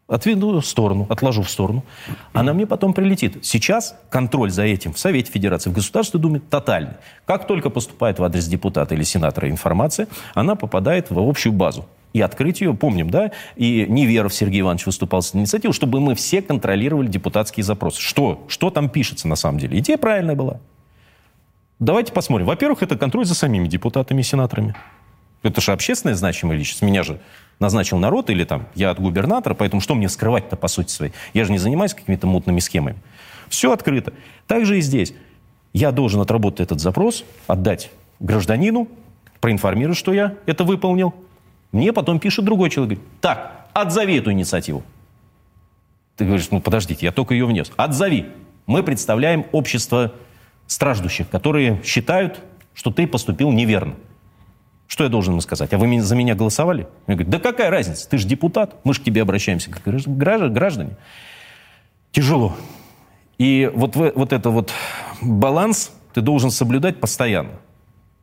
Speaker 2: отведу в сторону, отложу в сторону, она мне потом прилетит. Сейчас контроль за этим в Совете Федерации, в Государственной Думе тотальный. Как только поступает в адрес депутата или сенатора информация, она попадает в общую базу. И открыть ее, помним, да, и Неверов Сергей Иванович выступал с инициативой, чтобы мы все контролировали депутатские запросы. Что? Что там пишется на самом деле? Идея правильная была. Давайте посмотрим. Во-первых, это контроль за самими депутатами и сенаторами. Это же общественная значимая личность. Меня же назначил народ или там я от губернатора, поэтому что мне скрывать-то по сути своей? Я же не занимаюсь какими-то мутными схемами. Все открыто. Также и здесь. Я должен отработать этот запрос, отдать гражданину, проинформировать, что я это выполнил. Мне потом пишет другой человек, говорит, так, отзови эту инициативу. Ты говоришь, ну подождите, я только ее внес. Отзови. Мы представляем общество страждущих, которые считают, что ты поступил неверно. Что я должен ему сказать? А вы за меня голосовали? Я говорю, да какая разница? Ты же депутат, мы же к тебе обращаемся как граждане. Тяжело. И вот, вот это вот баланс ты должен соблюдать постоянно.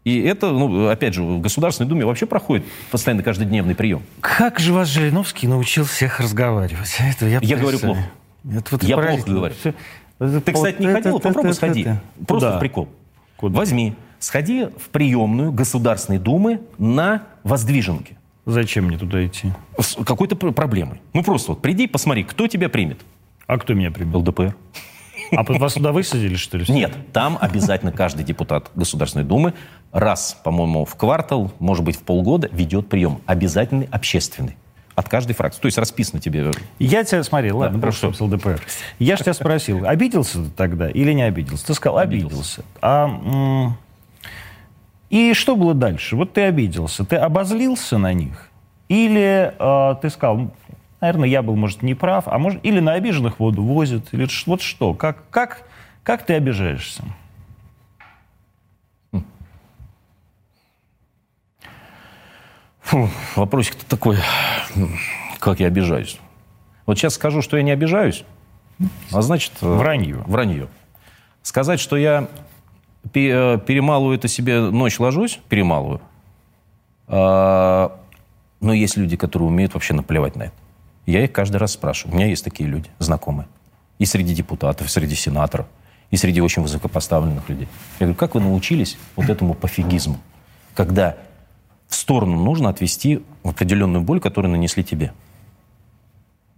Speaker 2: И это, ну, опять же, в Государственной Думе вообще проходит постоянно каждодневный прием.
Speaker 1: Как же вас Жириновский научил всех разговаривать?
Speaker 2: Это я, я говорю плохо. Это вот я плохо говорю. Все, Ты, кстати, не ходил? Попробуй сходи. Просто в прикол. Куда? Возьми сходи в приемную Государственной Думы на Воздвиженке.
Speaker 1: Зачем мне туда идти?
Speaker 2: С какой-то проблемой. Ну просто вот приди, посмотри, кто тебя примет.
Speaker 1: А кто меня примет?
Speaker 2: ЛДПР.
Speaker 1: А вас туда высадили, что ли?
Speaker 2: Нет, там обязательно каждый депутат Государственной Думы раз, по-моему, в квартал, может быть, в полгода ведет прием. Обязательный, общественный. От каждой фракции. То есть расписано тебе.
Speaker 1: Я тебя смотрел, ладно, да, просто с ЛДПР. Я же тебя спросил, обиделся ты тогда или не обиделся? Ты сказал, обиделся. обиделся. А и что было дальше? Вот ты обиделся, ты обозлился на них? Или э, ты сказал, наверное, я был, может, не прав, а может, или на обиженных воду возят, или вот что? Как, как, как ты обижаешься?
Speaker 2: Фу, вопросик-то такой, как я обижаюсь. Вот сейчас скажу, что я не обижаюсь, а значит...
Speaker 1: Э, вранье.
Speaker 2: Вранье. Сказать, что я перемалываю это себе, ночь ложусь, перемалываю. А, но есть люди, которые умеют вообще наплевать на это. Я их каждый раз спрашиваю. У меня есть такие люди, знакомые. И среди депутатов, и среди сенаторов, и среди очень высокопоставленных людей. Я говорю, как вы научились вот этому пофигизму? Когда в сторону нужно отвести определенную боль, которую нанесли тебе.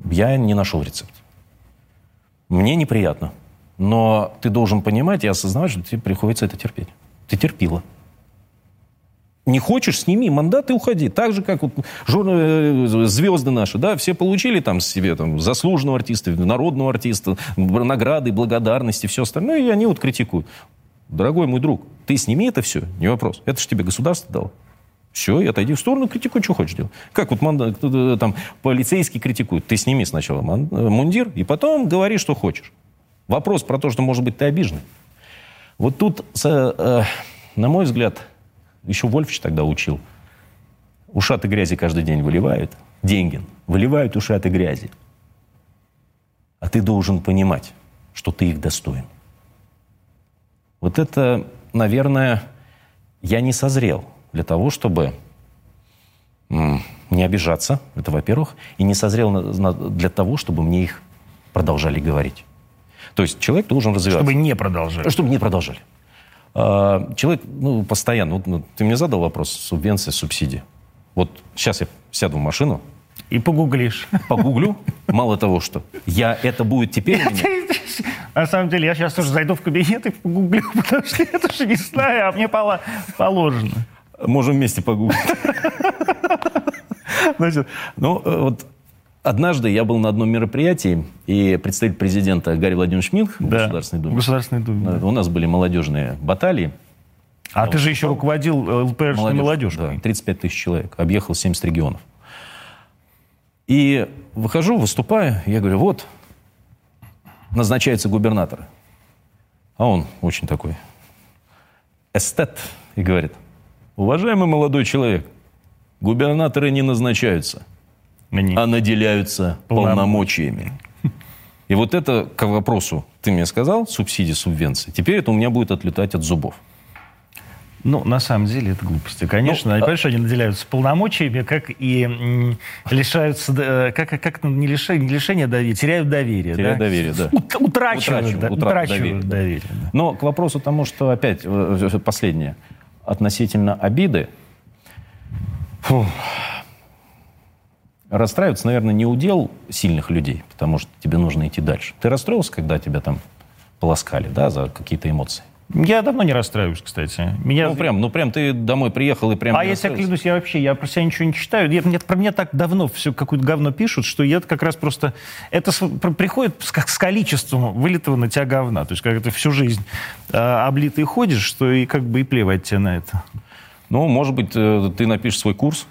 Speaker 2: Я не нашел рецепт. Мне неприятно. Но ты должен понимать и осознавать, что тебе приходится это терпеть. Ты терпила. Не хочешь, сними мандат и уходи. Так же, как вот э, звезды наши, да, все получили там себе там, заслуженного артиста, народного артиста, награды, благодарности, все остальное, и они вот критикуют. Дорогой мой друг, ты сними это все, не вопрос. Это же тебе государство дало. Все, и отойди в сторону, критикуй, что хочешь делать. Как вот мандат, э, там полицейский критикует. Ты сними сначала э, мундир, и потом говори, что хочешь. Вопрос про то, что, может быть, ты обиженный. Вот тут, э, на мой взгляд, еще Вольфич тогда учил. Ушаты грязи каждый день выливают. Деньгин. Выливают ушаты грязи. А ты должен понимать, что ты их достоин. Вот это, наверное, я не созрел для того, чтобы не обижаться, это во-первых, и не созрел для того, чтобы мне их продолжали говорить. То есть человек должен развиваться.
Speaker 1: Чтобы не продолжали.
Speaker 2: Чтобы не продолжали. А, человек ну, постоянно... Вот, ну, ты мне задал вопрос субвенции, субсидии. Вот сейчас я сяду в машину,
Speaker 1: и погуглишь.
Speaker 2: Погуглю. Мало того, что я это будет теперь
Speaker 1: На самом деле, я сейчас тоже зайду в кабинет и погуглю, потому что я тоже не знаю, а мне положено.
Speaker 2: Можем вместе погуглить. Значит, ну, э, вот Однажды я был на одном мероприятии, и представитель президента Гарри Владимирович Минх
Speaker 1: в да, Государственной Думе. В Государственной Думе.
Speaker 2: У нас были молодежные баталии.
Speaker 1: А, а ты же еще руководил ЛПРшной молодежь, молодежью.
Speaker 2: Да, 35 тысяч человек. Объехал 70 регионов. И выхожу, выступаю, я говорю, вот, назначается губернатор. А он очень такой эстет и говорит, уважаемый молодой человек, губернаторы не назначаются, Они... а наделяются полномочиями. И вот это к вопросу, ты мне сказал, субсидии, субвенции, теперь это у меня будет отлетать от зубов.
Speaker 1: Ну, на самом деле, это глупости. Конечно, ну, понимаешь, а... они наделяются полномочиями, как и лишаются, э, как, как не, лишение, не лишение доверия, теряют доверие.
Speaker 2: Теряют да? доверие, да.
Speaker 1: Ут, утрачивают, утрачивают, да, утрачивают доверие. доверие да.
Speaker 2: Но к вопросу тому, что опять, э, э, последнее, относительно обиды, фу, расстраиваться, наверное, не удел сильных людей, потому что тебе нужно идти дальше. Ты расстроился, когда тебя там полоскали, да, за какие-то эмоции?
Speaker 1: Я давно не расстраиваюсь, кстати.
Speaker 2: Меня... Ну, прям, ну, прям ты домой приехал и прям...
Speaker 1: А я тебя клянусь, я вообще, я про себя ничего не читаю. Я, мне, про меня так давно все какое-то говно пишут, что я как раз просто... Это с, приходит с, как с количеством вылитого на тебя говна. То есть, как ты всю жизнь э, облитый ходишь, что и как бы и плевать тебе на это.
Speaker 2: Ну, может быть, э, ты напишешь свой курс,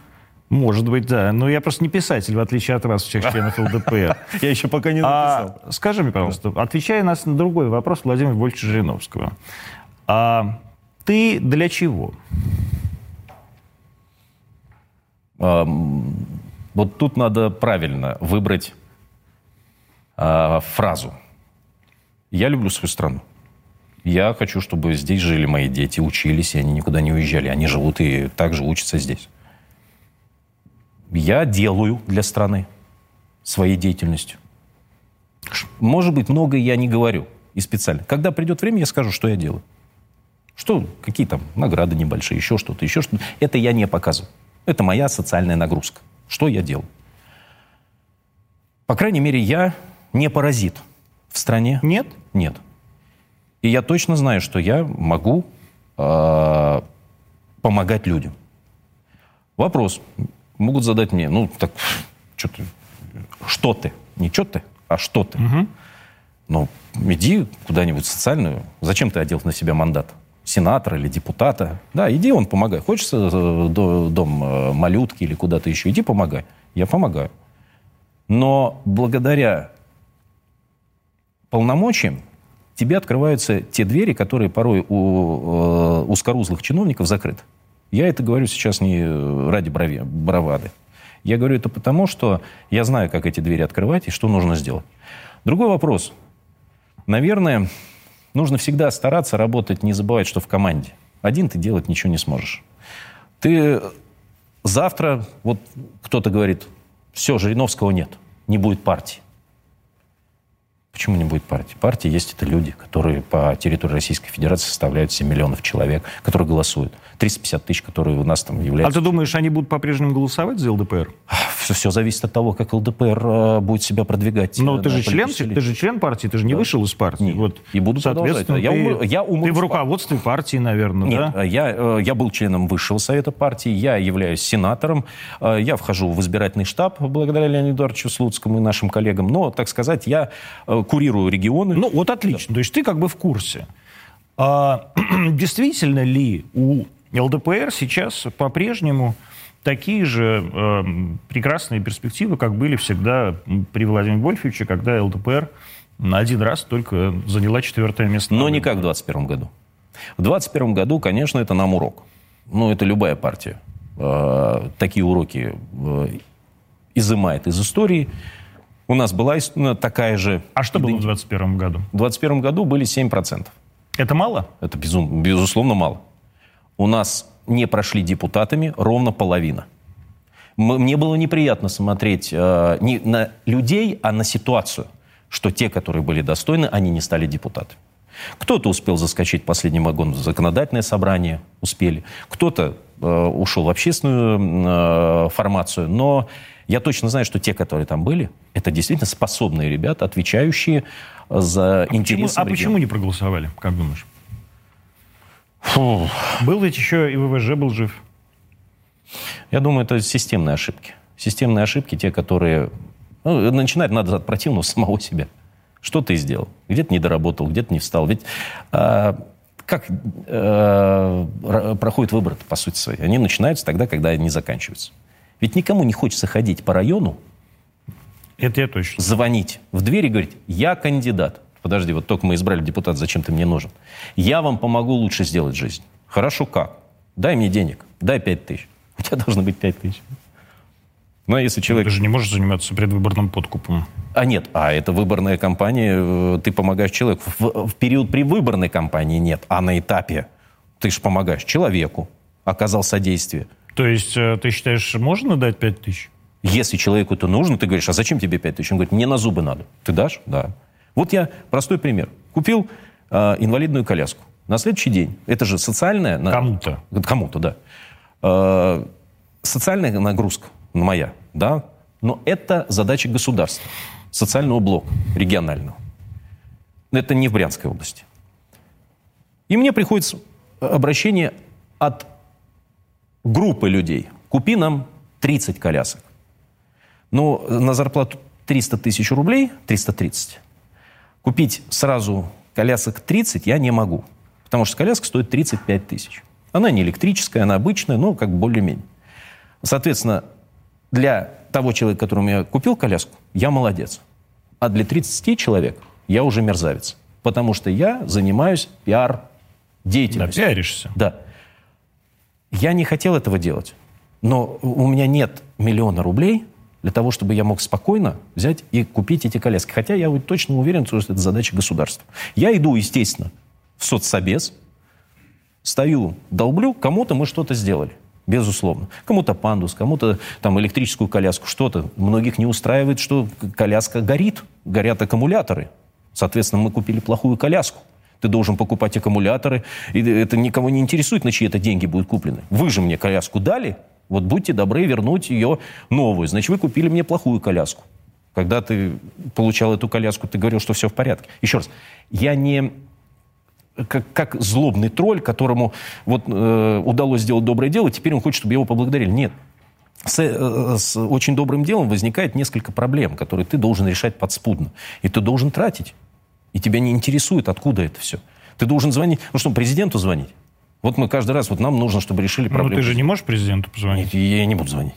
Speaker 1: может быть, да. Но я просто не писатель, в отличие от вас, всех членов ЛДПР.
Speaker 2: Я еще пока не
Speaker 1: а написал. Скажи мне, пожалуйста, отвечая нас на другой вопрос Владимира Вольфовича Жириновского. А ты для чего?
Speaker 2: Вот тут надо правильно выбрать а, фразу. Я люблю свою страну. Я хочу, чтобы здесь жили мои дети, учились, и они никуда не уезжали. Они живут и также учатся здесь я делаю для страны своей деятельностью. Может быть, многое я не говорю и специально. Когда придет время, я скажу, что я делаю. Что, какие там награды небольшие, еще что-то, еще что-то. Это я не показываю. Это моя социальная нагрузка. Что я делаю? По крайней мере, я не паразит в стране.
Speaker 1: Нет?
Speaker 2: Нет. И я точно знаю, что я могу э, помогать людям. Вопрос могут задать мне, ну, так, что ты, что ты, не что ты, а что ты. Угу. Ну, иди куда-нибудь социальную. Зачем ты одел на себя мандат? Сенатора или депутата? Да, иди он помогай. Хочется э, дом э, малютки или куда-то еще, иди помогай. Я помогаю. Но благодаря полномочиям тебе открываются те двери, которые порой у э, узкорузлых чиновников закрыты. Я это говорю сейчас не ради брови, бравады. Я говорю это потому, что я знаю, как эти двери открывать и что нужно сделать. Другой вопрос. Наверное, нужно всегда стараться работать, не забывать, что в команде. Один ты делать ничего не сможешь. Ты завтра, вот кто-то говорит, все, Жириновского нет, не будет партии. Почему не будет партии? Партии есть это люди, которые по территории Российской Федерации составляют 7 миллионов человек, которые голосуют. 350 тысяч, которые у нас там являются.
Speaker 1: А ты думаешь, они будут по-прежнему голосовать за ЛДПР?
Speaker 2: Все, все зависит от того, как ЛДПР э, будет себя продвигать.
Speaker 1: Но ты же член, ты же член партии, ты же не да. вышел из партии. Нет.
Speaker 2: Вот, и буду соответственно,
Speaker 1: я, ум, я ум... Ты в руководстве партии, наверное,
Speaker 2: Нет, да? я, э, я был членом высшего совета партии, я являюсь сенатором, э, я вхожу в избирательный штаб благодаря Леониду Эдуардовичу Слуцкому и нашим коллегам, но, так сказать, я курирую регионы.
Speaker 1: Ну, вот отлично. Да. То есть ты как бы в курсе. А, действительно ли у ЛДПР сейчас по-прежнему такие же э, прекрасные перспективы, как были всегда при Владимире Вольфовиче, когда ЛДПР на один раз только заняла четвертое место.
Speaker 2: Но не как в 2021 году. В 2021 году, конечно, это нам урок. Ну, это любая партия. Э, такие уроки э, изымает из истории. У нас была такая же...
Speaker 1: А что было в 2021 году?
Speaker 2: В 2021 году были 7%.
Speaker 1: Это мало?
Speaker 2: Это, безум, безусловно, мало. У нас не прошли депутатами ровно половина. Мне было неприятно смотреть э, не на людей, а на ситуацию, что те, которые были достойны, они не стали депутатами. Кто-то успел заскочить в последний вагон в законодательное собрание, успели. Кто-то э, ушел в общественную э, формацию, но я точно знаю, что те, которые там были, это действительно способные ребята, отвечающие за а интересы.
Speaker 1: Почему, а почему не проголосовали, как думаешь? Фу. Был ведь еще и ВВЖ был жив.
Speaker 2: Я думаю, это системные ошибки. Системные ошибки, те, которые... Ну, начинать надо от противного самого себя. Что ты сделал? Где-то не доработал, где-то не встал. Ведь а, как а, проходят выборы по сути своей? Они начинаются тогда, когда они заканчиваются. Ведь никому не хочется ходить по району
Speaker 1: Это я точно.
Speaker 2: Звонить в дверь и говорить, я кандидат. Подожди, вот только мы избрали депутата, зачем ты мне нужен? Я вам помогу лучше сделать жизнь. Хорошо, как? Дай мне денег, дай пять тысяч. У тебя должно быть пять тысяч. Ну, а если человек...
Speaker 1: Ты же не можешь заниматься предвыборным подкупом.
Speaker 2: А нет, а это выборная кампания, э, ты помогаешь человеку. В, в период выборной кампании нет, а на этапе ты же помогаешь человеку, оказал содействие.
Speaker 1: То есть э, ты считаешь, можно дать пять тысяч?
Speaker 2: Если человеку это нужно, ты говоришь, а зачем тебе пять тысяч? Он говорит, мне на зубы надо. Ты дашь? Да. Вот я простой пример. Купил э, инвалидную коляску. На следующий день, это же социальная...
Speaker 1: Кому-то.
Speaker 2: Кому-то, да. Э, социальная нагрузка моя, да, но это задача государства, социального блока, регионального. Это не в Брянской области. И мне приходится обращение от группы людей. Купи нам 30 колясок. Но на зарплату 300 тысяч рублей, 330, купить сразу колясок 30 я не могу. Потому что коляска стоит 35 тысяч. Она не электрическая, она обычная, но как более-менее. Соответственно, для того человека, которому я купил коляску, я молодец. А для 30 человек я уже мерзавец. Потому что я занимаюсь пиар-деятельностью.
Speaker 1: Да, пиаришься.
Speaker 2: Да. Я не хотел этого делать. Но у меня нет миллиона рублей для того, чтобы я мог спокойно взять и купить эти коляски. Хотя я вот точно уверен, что это задача государства. Я иду, естественно, в соцсобес, стою, долблю, кому-то мы что-то сделали. Безусловно. Кому-то пандус, кому-то там электрическую коляску, что-то. Многих не устраивает, что коляска горит, горят аккумуляторы. Соответственно, мы купили плохую коляску. Ты должен покупать аккумуляторы. И это никого не интересует, на чьи это деньги будут куплены. Вы же мне коляску дали, вот будьте добры вернуть ее новую. Значит, вы купили мне плохую коляску. Когда ты получал эту коляску, ты говорил, что все в порядке. Еще раз, я не как, как злобный тролль, которому вот, э, удалось сделать доброе дело, теперь он хочет, чтобы его поблагодарили. Нет. С, э, с очень добрым делом возникает несколько проблем, которые ты должен решать подспудно. И ты должен тратить. И тебя не интересует, откуда это все. Ты должен звонить. Ну что, президенту звонить? Вот мы каждый раз, вот нам нужно, чтобы решили проблему.
Speaker 1: Ну ты же не можешь президенту позвонить?
Speaker 2: Нет, я не буду звонить.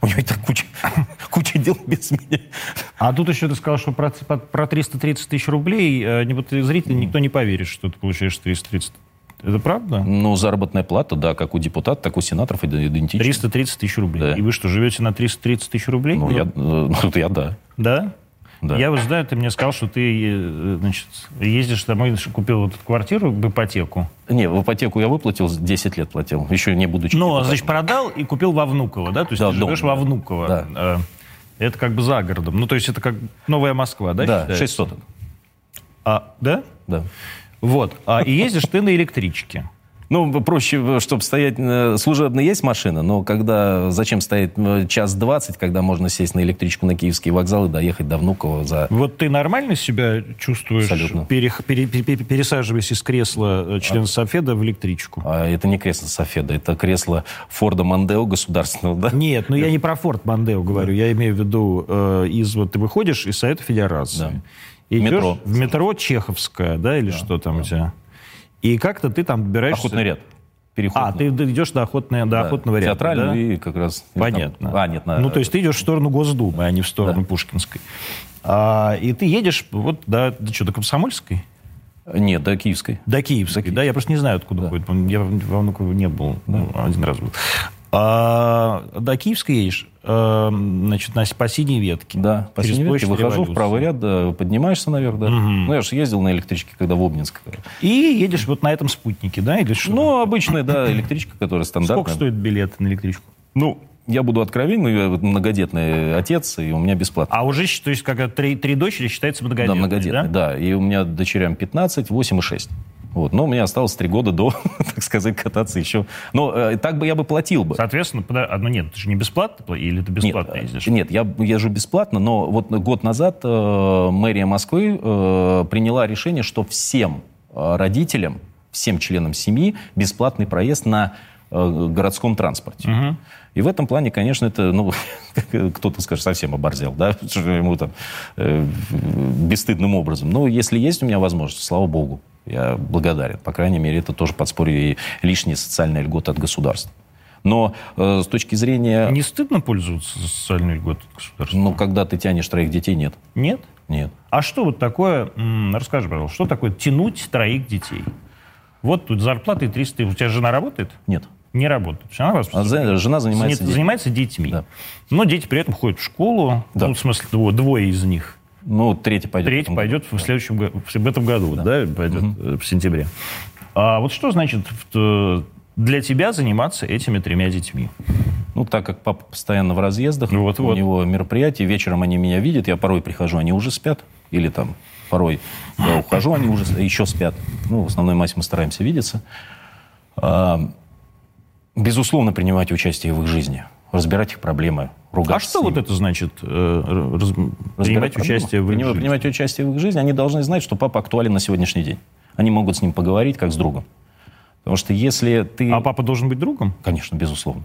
Speaker 2: У него и так куча, куча дел без меня.
Speaker 1: А тут еще ты сказал, что про, про 330 тысяч рублей э, не, вот, зрители никто не поверит, что ты получаешь 330 это правда?
Speaker 2: Ну, заработная плата, да, как у депутатов, так у сенаторов идентична.
Speaker 1: 330 тысяч рублей. Да. И вы что, живете на 330 тысяч рублей?
Speaker 2: Ну, я, ну, я да.
Speaker 1: Да? Да. Я вот знаю, ты мне сказал, что ты э, значит, ездишь домой, купил вот эту квартиру в ипотеку.
Speaker 2: Не, в ипотеку я выплатил, 10 лет платил, еще не будучи
Speaker 1: Ну, значит, продал и купил во Внуково, да? То есть да, ты живешь дом, во Внуково. Да. Э, это как бы за городом. Ну, то есть это как Новая Москва, да?
Speaker 2: Да, считается? 6 соток.
Speaker 1: А, да?
Speaker 2: Да.
Speaker 1: Вот. А, и ездишь ты на электричке.
Speaker 2: Ну, проще, чтобы стоять... Э, служебно есть машина, но когда... Зачем стоять э, час двадцать, когда можно сесть на электричку на Киевский вокзал и доехать до Внуково за...
Speaker 1: Вот ты нормально себя чувствуешь,
Speaker 2: Абсолютно.
Speaker 1: Пере, пере, пере, пересаживаясь из кресла э, члена а, Софеда в электричку?
Speaker 2: А это не кресло Софеда, это кресло Форда Мандео государственного, да?
Speaker 1: Нет, ну я не про Форд Мандео говорю, я имею в виду э, из... Вот ты выходишь из Совета Федерации. Да. Идешь метро. в метро Чеховская, да, или да, что там да. у тебя? И как-то ты там добираешься...
Speaker 2: Охотный ряд.
Speaker 1: Переход. А, ты идешь до, охотной, до да. охотного ряда,
Speaker 2: Театральный
Speaker 1: да?
Speaker 2: и как раз...
Speaker 1: Понятно.
Speaker 2: Там... А, нет, на...
Speaker 1: Ну, то есть ты идешь в сторону Госдумы, а не в сторону да. Пушкинской. А, и ты едешь вот до, до что, до Комсомольской?
Speaker 2: Нет, до Киевской.
Speaker 1: До Киевской, до да? Я просто не знаю, откуда да. ходит. Я во Внуково не был, да. ну, один раз был. А, до Киевской едешь, а, значит, на, по синей ветке.
Speaker 2: Да, по синей ветке выхожу в правый ряд, да, поднимаешься наверх, да. Угу. Ну, я же ездил на электричке, когда в Обнинск.
Speaker 1: И едешь вот на этом спутнике, да, или что?
Speaker 2: Ну, обычная, да, электричка, которая стандартная.
Speaker 1: Сколько стоит билет на электричку?
Speaker 2: Ну, я буду откровенен, я многодетный отец, и у меня бесплатно.
Speaker 1: А уже, то есть, как три, три дочери считается многодетной,
Speaker 2: Да, многодетной, да? да. И у меня дочерям 15, 8 и 6. Вот. Но у меня осталось три года до, так сказать, кататься еще. Но э, так бы я бы платил бы.
Speaker 1: Соответственно, пода... ну нет, ты же не бесплатно, или ты бесплатно
Speaker 2: нет,
Speaker 1: ездишь?
Speaker 2: Нет, я езжу бесплатно, но вот год назад э, мэрия Москвы э, приняла решение, что всем э, родителям, всем членам семьи бесплатный проезд на э, городском транспорте. Угу. И в этом плане, конечно, это, ну, кто-то скажет, совсем оборзел, да, ему там э, бесстыдным образом. Но если есть у меня возможность, слава богу, я благодарен. По крайней мере, это тоже подспорье и лишние социальные льготы от государства. Но э, с точки зрения...
Speaker 1: Не стыдно пользоваться социальной льготой государства?
Speaker 2: Ну, когда ты тянешь троих детей, нет.
Speaker 1: Нет?
Speaker 2: Нет.
Speaker 1: А что вот такое, расскажи, пожалуйста, что такое тянуть троих детей? Вот тут зарплата 300 У тебя жена работает?
Speaker 2: Нет.
Speaker 1: Не работает.
Speaker 2: Она вас а за, жена занимается,
Speaker 1: детьми. занимается детьми. Да. Но дети при этом ходят в школу. Да. Ну, в смысле, двое, двое из них.
Speaker 2: Ну, третий пойдет.
Speaker 1: Третий пойдет в следующем в этом году, да, да пойдет угу. в сентябре. А вот что значит для тебя заниматься этими тремя детьми?
Speaker 2: Ну, так как папа постоянно в разъездах, вот, у вот. него мероприятия, вечером они меня видят, я порой прихожу, они уже спят, или там порой я ухожу, они уже еще спят. Ну, в основной массе мы стараемся видеться. А, безусловно, принимать участие в их жизни, разбирать их проблемы, ругаться.
Speaker 1: А что вот это значит, э, раз, принимать участие в их жизни?
Speaker 2: Принимать участие в их жизни, они должны знать, что папа актуален на сегодняшний день. Они могут с ним поговорить, как с другом. Потому что если ты...
Speaker 1: А папа должен быть другом?
Speaker 2: Конечно, безусловно.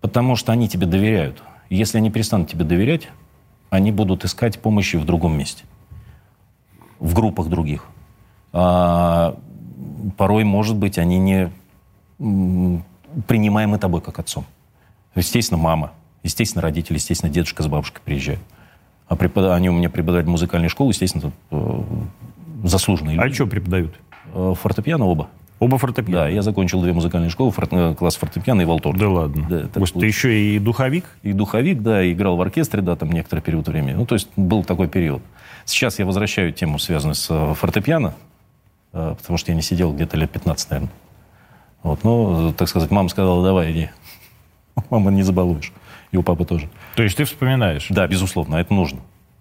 Speaker 2: Потому что они тебе доверяют. Если они перестанут тебе доверять, они будут искать помощи в другом месте. В группах других. А, порой, может быть, они не принимаемы тобой как отцом. Естественно, мама, естественно, родители, естественно, дедушка с бабушкой приезжают. А препод... они у меня преподают в музыкальной школе, естественно, э, заслуженные
Speaker 1: а люди. Что преподают?
Speaker 2: Э, фортепиано оба.
Speaker 1: Оба фортепиано?
Speaker 2: Да, я закончил две музыкальные школы, форт... Э, класс фортепиано и валторг.
Speaker 1: Да ладно? Да, так ты еще и духовик?
Speaker 2: И духовик, да, играл в оркестре, да, там некоторый период времени. Ну, то есть был такой период. Сейчас я возвращаю тему, связанную с фортепиано, потому что я не сидел где-то лет 15, наверное. Вот, ну, так сказать, мама сказала, давай, иди. Мама, не забалуешь. У папы тоже.
Speaker 1: То есть ты вспоминаешь?
Speaker 2: Да, безусловно, это нужно.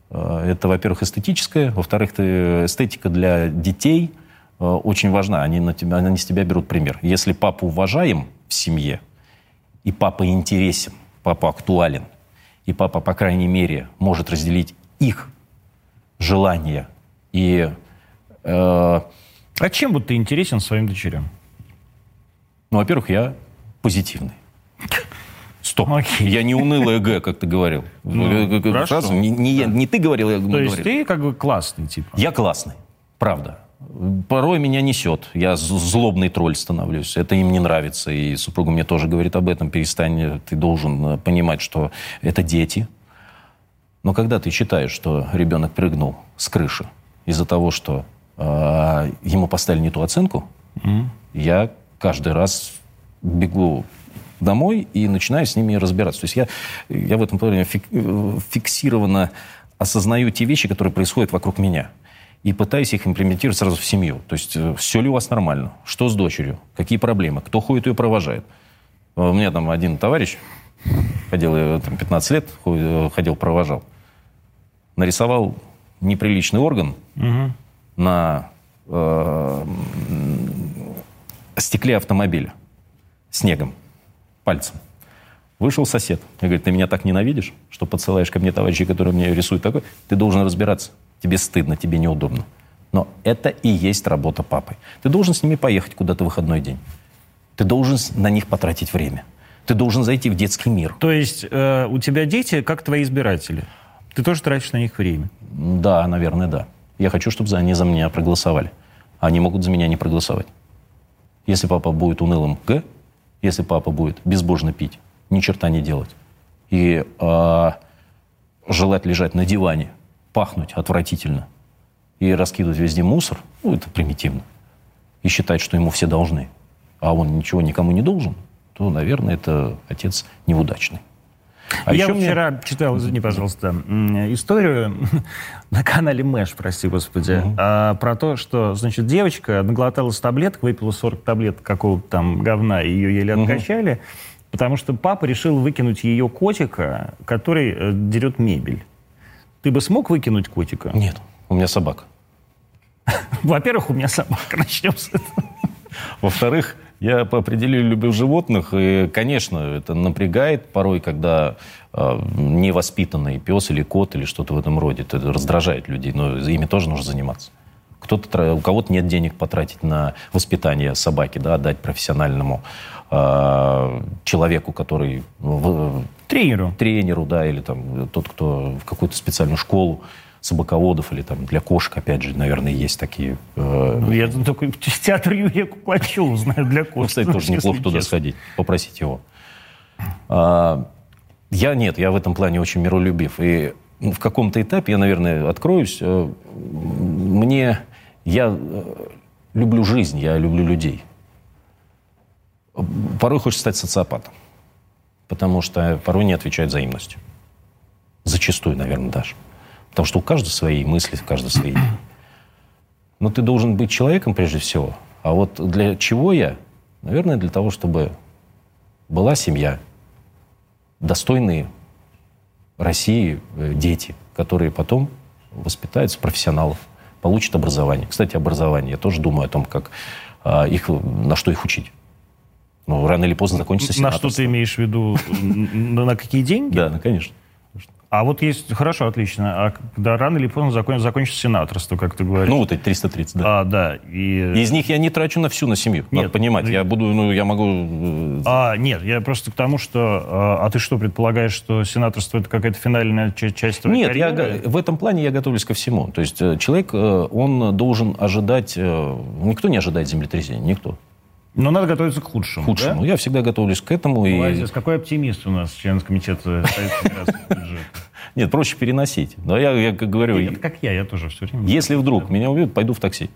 Speaker 2: А, это, во-первых, эстетическое. Во-вторых, эстетика для детей а, очень важна. Они, на тебя, они с тебя берут пример. Если папа уважаем в семье, и папа интересен, папа актуален, и папа, по крайней мере, может разделить их желания и...
Speaker 1: Э... А чем вот ты интересен своим дочерям?
Speaker 2: Ну, во-первых, я позитивный. Стоп. Okay. Я не унылый ЭГ, как ты говорил. Ну, Сразу, не, не, не ты говорил, я
Speaker 1: То
Speaker 2: говорил.
Speaker 1: есть ты как бы классный, типа?
Speaker 2: Я классный, правда. Порой меня несет. Я злобный тролль становлюсь. Это им не нравится. И супруга мне тоже говорит об этом. Перестань, ты должен э, понимать, что это дети. Но когда ты считаешь, что ребенок прыгнул с крыши из-за того, что э, ему поставили не ту оценку, mm. я каждый раз бегу домой и начинаю с ними разбираться. То есть я, я в этом плане фиксированно осознаю те вещи, которые происходят вокруг меня. И пытаюсь их имплементировать сразу в семью. То есть э, все ли у вас нормально? Что с дочерью? Какие проблемы? Кто ходит ее провожает? У меня там один товарищ, ходил там 15 лет, э, ходил, провожал, нарисовал неприличный орган угу. на э, стекле автомобиля снегом, пальцем. Вышел сосед и говорит, ты меня так ненавидишь, что подсылаешь ко мне товарищей, которые мне рисуют такой, ты должен разбираться. Тебе стыдно, тебе неудобно. Но это и есть работа папы. Ты должен с ними поехать куда-то в выходной день. Ты должен на них потратить время. Ты должен зайти в детский мир.
Speaker 1: То есть э, у тебя дети как твои избиратели? Ты тоже тратишь на них время?
Speaker 2: Да, наверное, да. Я хочу, чтобы они за меня проголосовали. Они могут за меня не проголосовать. Если папа будет унылым Г, если папа будет безбожно пить, ни черта не делать, и э, желать лежать на диване, пахнуть отвратительно, и раскидывать везде мусор, ну, это примитивно, и считать, что ему все должны, а он ничего никому не должен, то, наверное, это отец неудачный.
Speaker 1: А Я вчера мне... читал, извини, пожалуйста, историю на канале Мэш, прости господи, угу. а, про то, что, значит, девочка наглоталась таблеток, выпила 40 таблеток какого-то там говна, и ее еле откачали, угу. потому что папа решил выкинуть ее котика, который э, дерет мебель. Ты бы смог выкинуть котика?
Speaker 2: Нет, у меня собака.
Speaker 1: Во-первых, у меня собака, начнем с этого.
Speaker 2: Во-вторых, я по определению люблю животных, и, конечно, это напрягает порой, когда э, невоспитанный пес или кот или что-то в этом роде. Это раздражает людей, но ими тоже нужно заниматься. Кто-то, у кого-то нет денег потратить на воспитание собаки, да, отдать профессиональному э, человеку, который... В,
Speaker 1: тренеру.
Speaker 2: Тренеру, да, или там тот, кто в какую-то специальную школу собаководов или там для кошек, опять же, наверное, есть такие.
Speaker 1: Э... Ну, я только театр Юрия Куклачева знаю для кошек. Ну,
Speaker 2: кстати, тоже неплохо туда сходить, попросить его. А, я нет, я в этом плане очень миролюбив. И в каком-то этапе я, наверное, откроюсь. Э, мне... Я э, люблю жизнь, я люблю людей. Порой хочется стать социопатом. Потому что порой не отвечает взаимностью. Зачастую, наверное, даже. Потому что у каждого свои мысли, у каждого свои. Но ты должен быть человеком прежде всего. А вот для чего я? Наверное, для того, чтобы была семья, достойные России э, дети, которые потом воспитаются профессионалов, получат образование. Кстати, образование. Я тоже думаю о том, как а, их, на что их учить. Ну, рано или поздно закончится
Speaker 1: На что ты имеешь в виду? На какие деньги?
Speaker 2: Да, конечно.
Speaker 1: А вот есть, хорошо, отлично. А когда рано или поздно закон, закончится сенаторство, как ты говоришь?
Speaker 2: Ну, вот эти 330, да.
Speaker 1: А, да.
Speaker 2: И... Из них я не трачу на всю, на семью. Нет, Надо понимать, я буду, ну, я могу...
Speaker 1: Э, а, нет, я просто к тому, что... А, а ты что, предполагаешь, что сенаторство это какая-то финальная часть твоей
Speaker 2: Нет, карьеры? я, в этом плане я готовлюсь ко всему. То есть э, человек, э, он должен ожидать... Никто не ожидает землетрясения, никто.
Speaker 1: Но надо готовиться к худшему.
Speaker 2: Худшему. Да? Я всегда готовлюсь к этому.
Speaker 1: Молодец. И... Какой оптимист у нас, член комитета
Speaker 2: Нет, проще переносить. Но я, я как говорю...
Speaker 1: Нет, как я, я тоже все время...
Speaker 2: Если вдруг меня убьют, пойду в такси.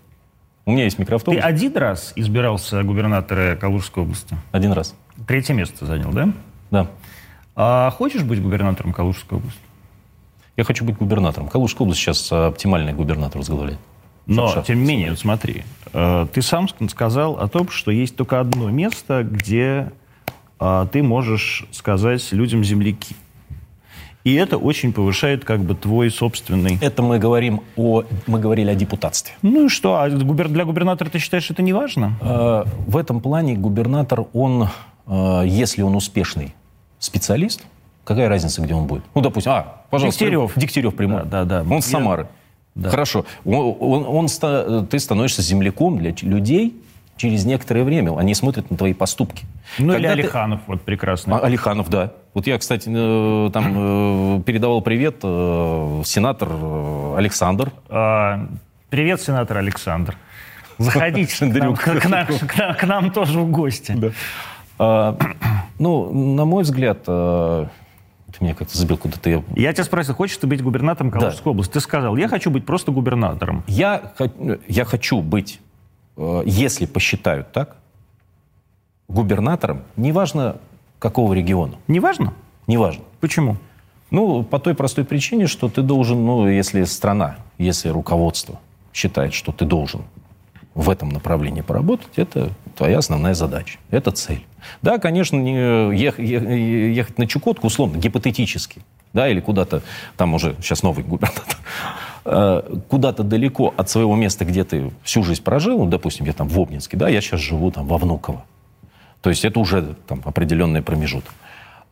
Speaker 2: У меня есть микроавтобус.
Speaker 1: Ты один раз избирался губернатора Калужской области?
Speaker 2: Один раз.
Speaker 1: Третье место занял, да?
Speaker 2: Да.
Speaker 1: А хочешь быть губернатором Калужской области?
Speaker 2: Я хочу быть губернатором. Калужская область сейчас оптимальный губернатор возглавляет.
Speaker 1: Но, Шапшав. тем не менее, вот смотри, э, ты сам сказал о том, что есть только одно место, где э, ты можешь сказать людям земляки. И это очень повышает как бы твой собственный...
Speaker 2: Это мы говорим о... Мы говорили о депутатстве.
Speaker 1: Ну и что? А для губернатора ты считаешь, это не важно?
Speaker 2: Э, в этом плане губернатор, он, если он успешный специалист, какая разница, где он будет? Ну, допустим, а, пожалуйста.
Speaker 1: Дегтярев.
Speaker 2: Дегтярев прямой.
Speaker 1: Да, да,
Speaker 2: да. Он с Самары. Да. Хорошо. Он, он, он, ты становишься земляком для людей через некоторое время. Они смотрят на твои поступки.
Speaker 1: Ну Когда или Алиханов, ты... вот прекрасно.
Speaker 2: А, Алиханов, да. Вот я, кстати, э, там э, передавал привет э, сенатор Александр.
Speaker 1: А, привет, сенатор Александр. Заходите к нам, к, нам, к, нам, к нам тоже в гости. Да.
Speaker 2: А, ну, на мой взгляд, ты меня как-то забил куда-то.
Speaker 1: Я... я тебя спросил, хочешь ты быть губернатором Калужской да. области? Ты сказал, я хочу быть просто губернатором.
Speaker 2: Я, я хочу быть, если посчитают так, губернатором, неважно какого региона.
Speaker 1: Неважно?
Speaker 2: Неважно.
Speaker 1: Почему?
Speaker 2: Ну, по той простой причине, что ты должен, ну, если страна, если руководство считает, что ты должен в этом направлении поработать, это твоя основная задача, это цель. Да, конечно, не ехать, ехать на Чукотку, условно, гипотетически, да, или куда-то, там уже сейчас новый губернатор, э, куда-то далеко от своего места, где ты всю жизнь прожил, ну, допустим, я там в Обнинске, да, я сейчас живу там во Внуково. То есть это уже там определенный промежуток.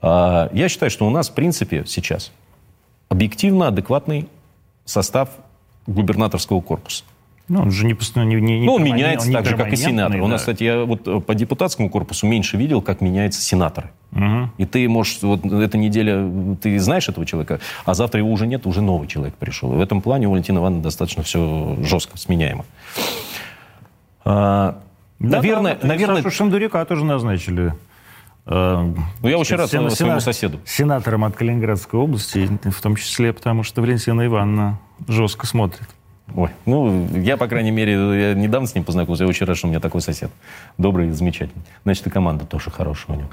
Speaker 2: А, я считаю, что у нас, в принципе, сейчас объективно адекватный состав губернаторского корпуса.
Speaker 1: Ну, он же не, не, не,
Speaker 2: ну, он меняется он так же, как и сенатор. Да. У нас, кстати, я вот э, по депутатскому корпусу меньше видел, как меняются сенаторы. Угу. И ты можешь, вот эта неделя, ты знаешь этого человека, а завтра его уже нет, уже новый человек пришел. И в этом плане у Валентина Ивановна достаточно все жестко, сменяемо.
Speaker 1: А, да, наверное, да, наверное... Сашу Шандурика тоже назначили.
Speaker 2: Э, ну, я очень рад сена, своему соседу.
Speaker 1: Сенатором от Калининградской области, в том числе потому, что Валентина Ивановна жестко смотрит.
Speaker 2: Ой, ну, я, по крайней мере, я недавно с ним познакомился, я очень рад, что у меня такой сосед. Добрый, замечательный. Значит, и команда тоже хорошая у него.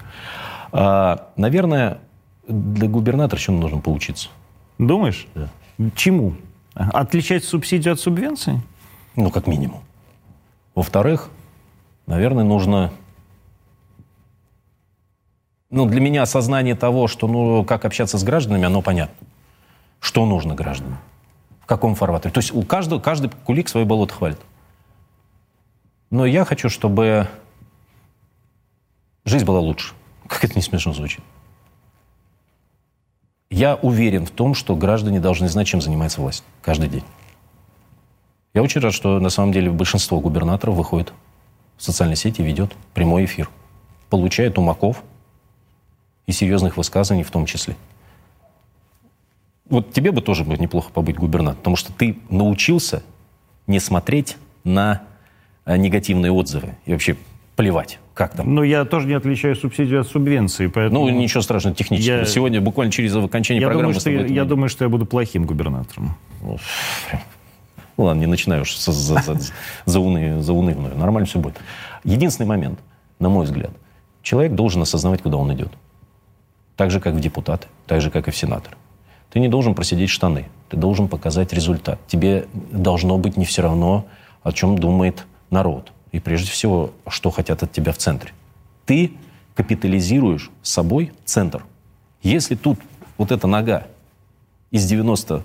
Speaker 2: А, наверное, для губернатора чем нужно поучиться?
Speaker 1: Думаешь? Да. Чему? Отличать субсидию от субвенции?
Speaker 2: Ну, как минимум. Во-вторых, наверное, нужно... Ну, для меня осознание того, что, ну, как общаться с гражданами, оно понятно. Что нужно гражданам? В каком фарватере. То есть у каждого, каждый кулик свое болото хвалит. Но я хочу, чтобы жизнь была лучше. Как это не смешно звучит. Я уверен в том, что граждане должны знать, чем занимается власть каждый день. Я очень рад, что на самом деле большинство губернаторов выходит в социальные сети и ведет прямой эфир. Получает умаков и серьезных высказываний в том числе. Вот тебе бы тоже бы неплохо побыть губернатором, потому что ты научился не смотреть на э, негативные отзывы и вообще плевать, как там.
Speaker 1: Но я тоже не отличаю субсидию от субвенции, поэтому...
Speaker 2: Ну, ничего страшного, технически. Я... Сегодня буквально через окончание
Speaker 1: я
Speaker 2: программы...
Speaker 1: Думаю, что я, я думаю, что я буду плохим губернатором. Ну,
Speaker 2: ладно, не начинаю уж за, за, за, за, уны, за унывную. Нормально все будет. Единственный момент, на мой взгляд, человек должен осознавать, куда он идет. Так же, как в депутаты, так же, как и в сенатор. Ты не должен просидеть штаны, ты должен показать результат. Тебе должно быть не все равно, о чем думает народ. И прежде всего, что хотят от тебя в центре. Ты капитализируешь собой центр. Если тут вот эта нога из 90,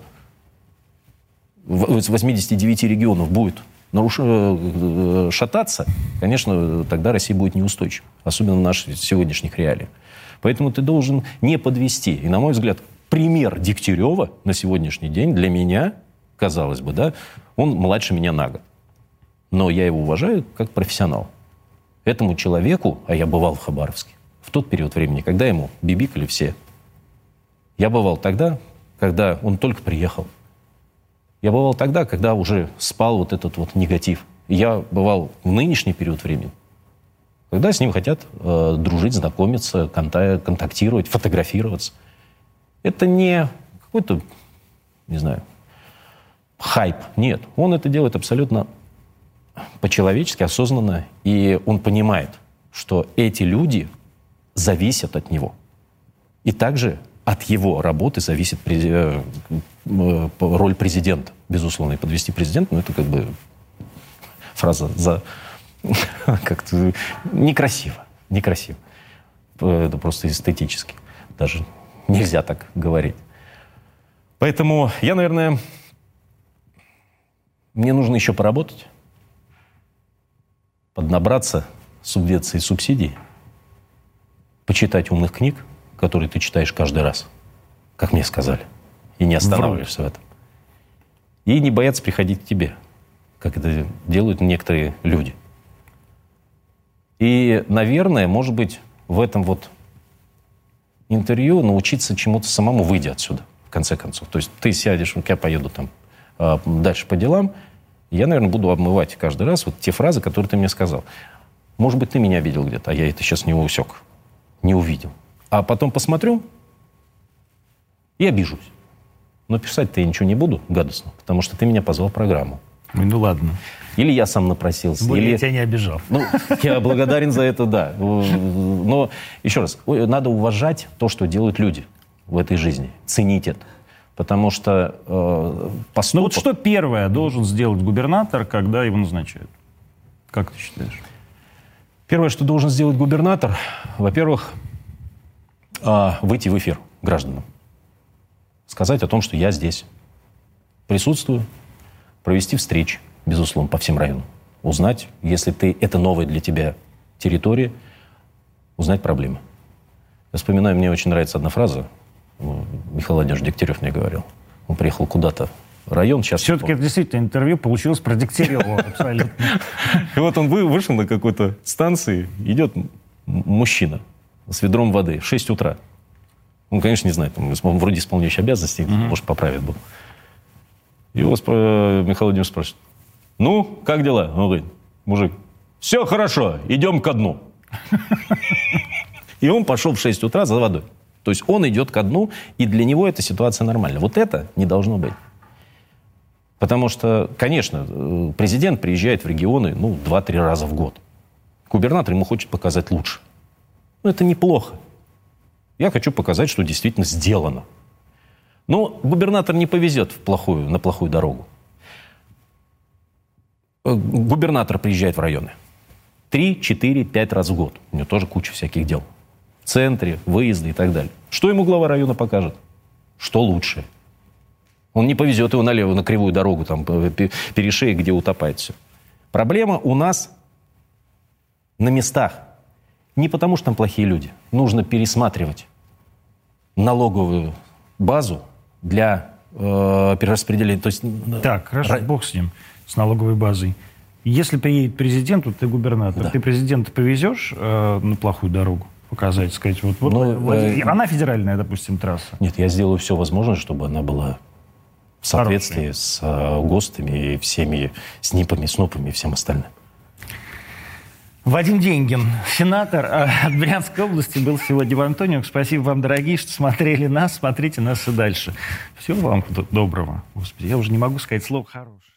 Speaker 2: из 89 регионов будет наруш... Э, шататься, конечно, тогда Россия будет неустойчива. Особенно в наших сегодняшних реалиях. Поэтому ты должен не подвести. И, на мой взгляд, пример Дегтярева на сегодняшний день для меня, казалось бы, да, он младше меня на год. Но я его уважаю как профессионал. Этому человеку, а я бывал в Хабаровске, в тот период времени, когда ему бибикали все. Я бывал тогда, когда он только приехал. Я бывал тогда, когда уже спал вот этот вот негатив. Я бывал в нынешний период времени, когда с ним хотят э, дружить, знакомиться, контактировать, фотографироваться. Это не какой-то, не знаю, хайп. Нет, он это делает абсолютно по-человечески, осознанно, и он понимает, что эти люди зависят от него. И также от его работы зависит э, э, роль президента. Безусловно, и подвести президента, ну это как бы фраза за как-то некрасиво. Некрасиво. Это просто эстетически. Даже нельзя так говорить. Поэтому я, наверное, мне нужно еще поработать, поднабраться субвенций и субсидий, почитать умных книг, которые ты читаешь каждый раз, как мне сказали, и не останавливаешься в этом. И не бояться приходить к тебе, как это делают некоторые люди. И, наверное, может быть, в этом вот интервью научиться чему-то самому, выйдя отсюда, в конце концов. То есть ты сядешь, я поеду там а, дальше по делам, я, наверное, буду обмывать каждый раз вот те фразы, которые ты мне сказал. Может быть, ты меня видел где-то, а я это сейчас не усек, не увидел. А потом посмотрю и обижусь. Но писать-то я ничего не буду гадостно, потому что ты меня позвал в программу.
Speaker 1: Ну ладно.
Speaker 2: Или я сам напросился.
Speaker 1: Более
Speaker 2: или...
Speaker 1: я тебя не обижал.
Speaker 2: Ну, я благодарен за это, да. Но, еще раз, надо уважать то, что делают люди в этой жизни. Ценить это. Потому что э, поступок...
Speaker 1: Ну вот что первое должен сделать губернатор, когда его назначают? Как ты считаешь?
Speaker 2: Первое, что должен сделать губернатор, во-первых, э, выйти в эфир гражданам. Сказать о том, что я здесь присутствую, провести встречи, безусловно, по всем районам. Узнать, если ты, это новая для тебя территория, узнать проблемы. Я вспоминаю, мне очень нравится одна фраза. Михаил Владимирович Дегтярев мне говорил. Он приехал куда-то район. Сейчас
Speaker 1: Все-таки это действительно интервью получилось про Дегтярева абсолютно.
Speaker 2: И вот он вышел на какой-то станции, идет мужчина с ведром воды в 6 утра. Он, конечно, не знает, он вроде исполняющий обязанности, может, поправит был. Его Михаил Владимирович спрашивает, ну, как дела? Он говорит, мужик, все хорошо, идем ко дну. И он пошел в 6 утра за водой. То есть он идет ко дну, и для него эта ситуация нормальна. Вот это не должно быть. Потому что, конечно, э, президент приезжает в регионы ну, 2-3 раза в год. Губернатор ему хочет показать лучше. Но это неплохо. Я хочу показать, что действительно сделано. Но губернатор не повезет в плохую, на плохую дорогу. Э, губернатор приезжает в районы. Три, четыре, пять раз в год. У него тоже куча всяких дел. В центре, выезды и так далее. Что ему глава района покажет? Что лучше? Он не повезет его налево, на кривую дорогу, там, перешеек, где утопает все. Проблема у нас на местах. Не потому, что там плохие люди. Нужно пересматривать налоговую базу для э, перераспределения. То есть,
Speaker 1: так, хорошо, ра... бог с ним с налоговой базой. Если приедет президент, вот ты губернатор, да. ты президента повезешь э, на плохую дорогу? показать, сказать, вот, вот,
Speaker 2: Ну,
Speaker 1: вот-
Speaker 2: э,
Speaker 1: она федеральная, допустим, трасса.
Speaker 2: Нет, я сделаю все возможное, чтобы она была в соответствии с э, ГОСТами и всеми СНИПами, СНОПами и всем остальным.
Speaker 1: Вадим Деньгин, сенатор э, от Брянской области, был сегодня в Антонио. Спасибо вам, дорогие, что смотрели нас. Смотрите нас и дальше. Всего вам доброго. Господи, я уже не могу сказать слово хорошее.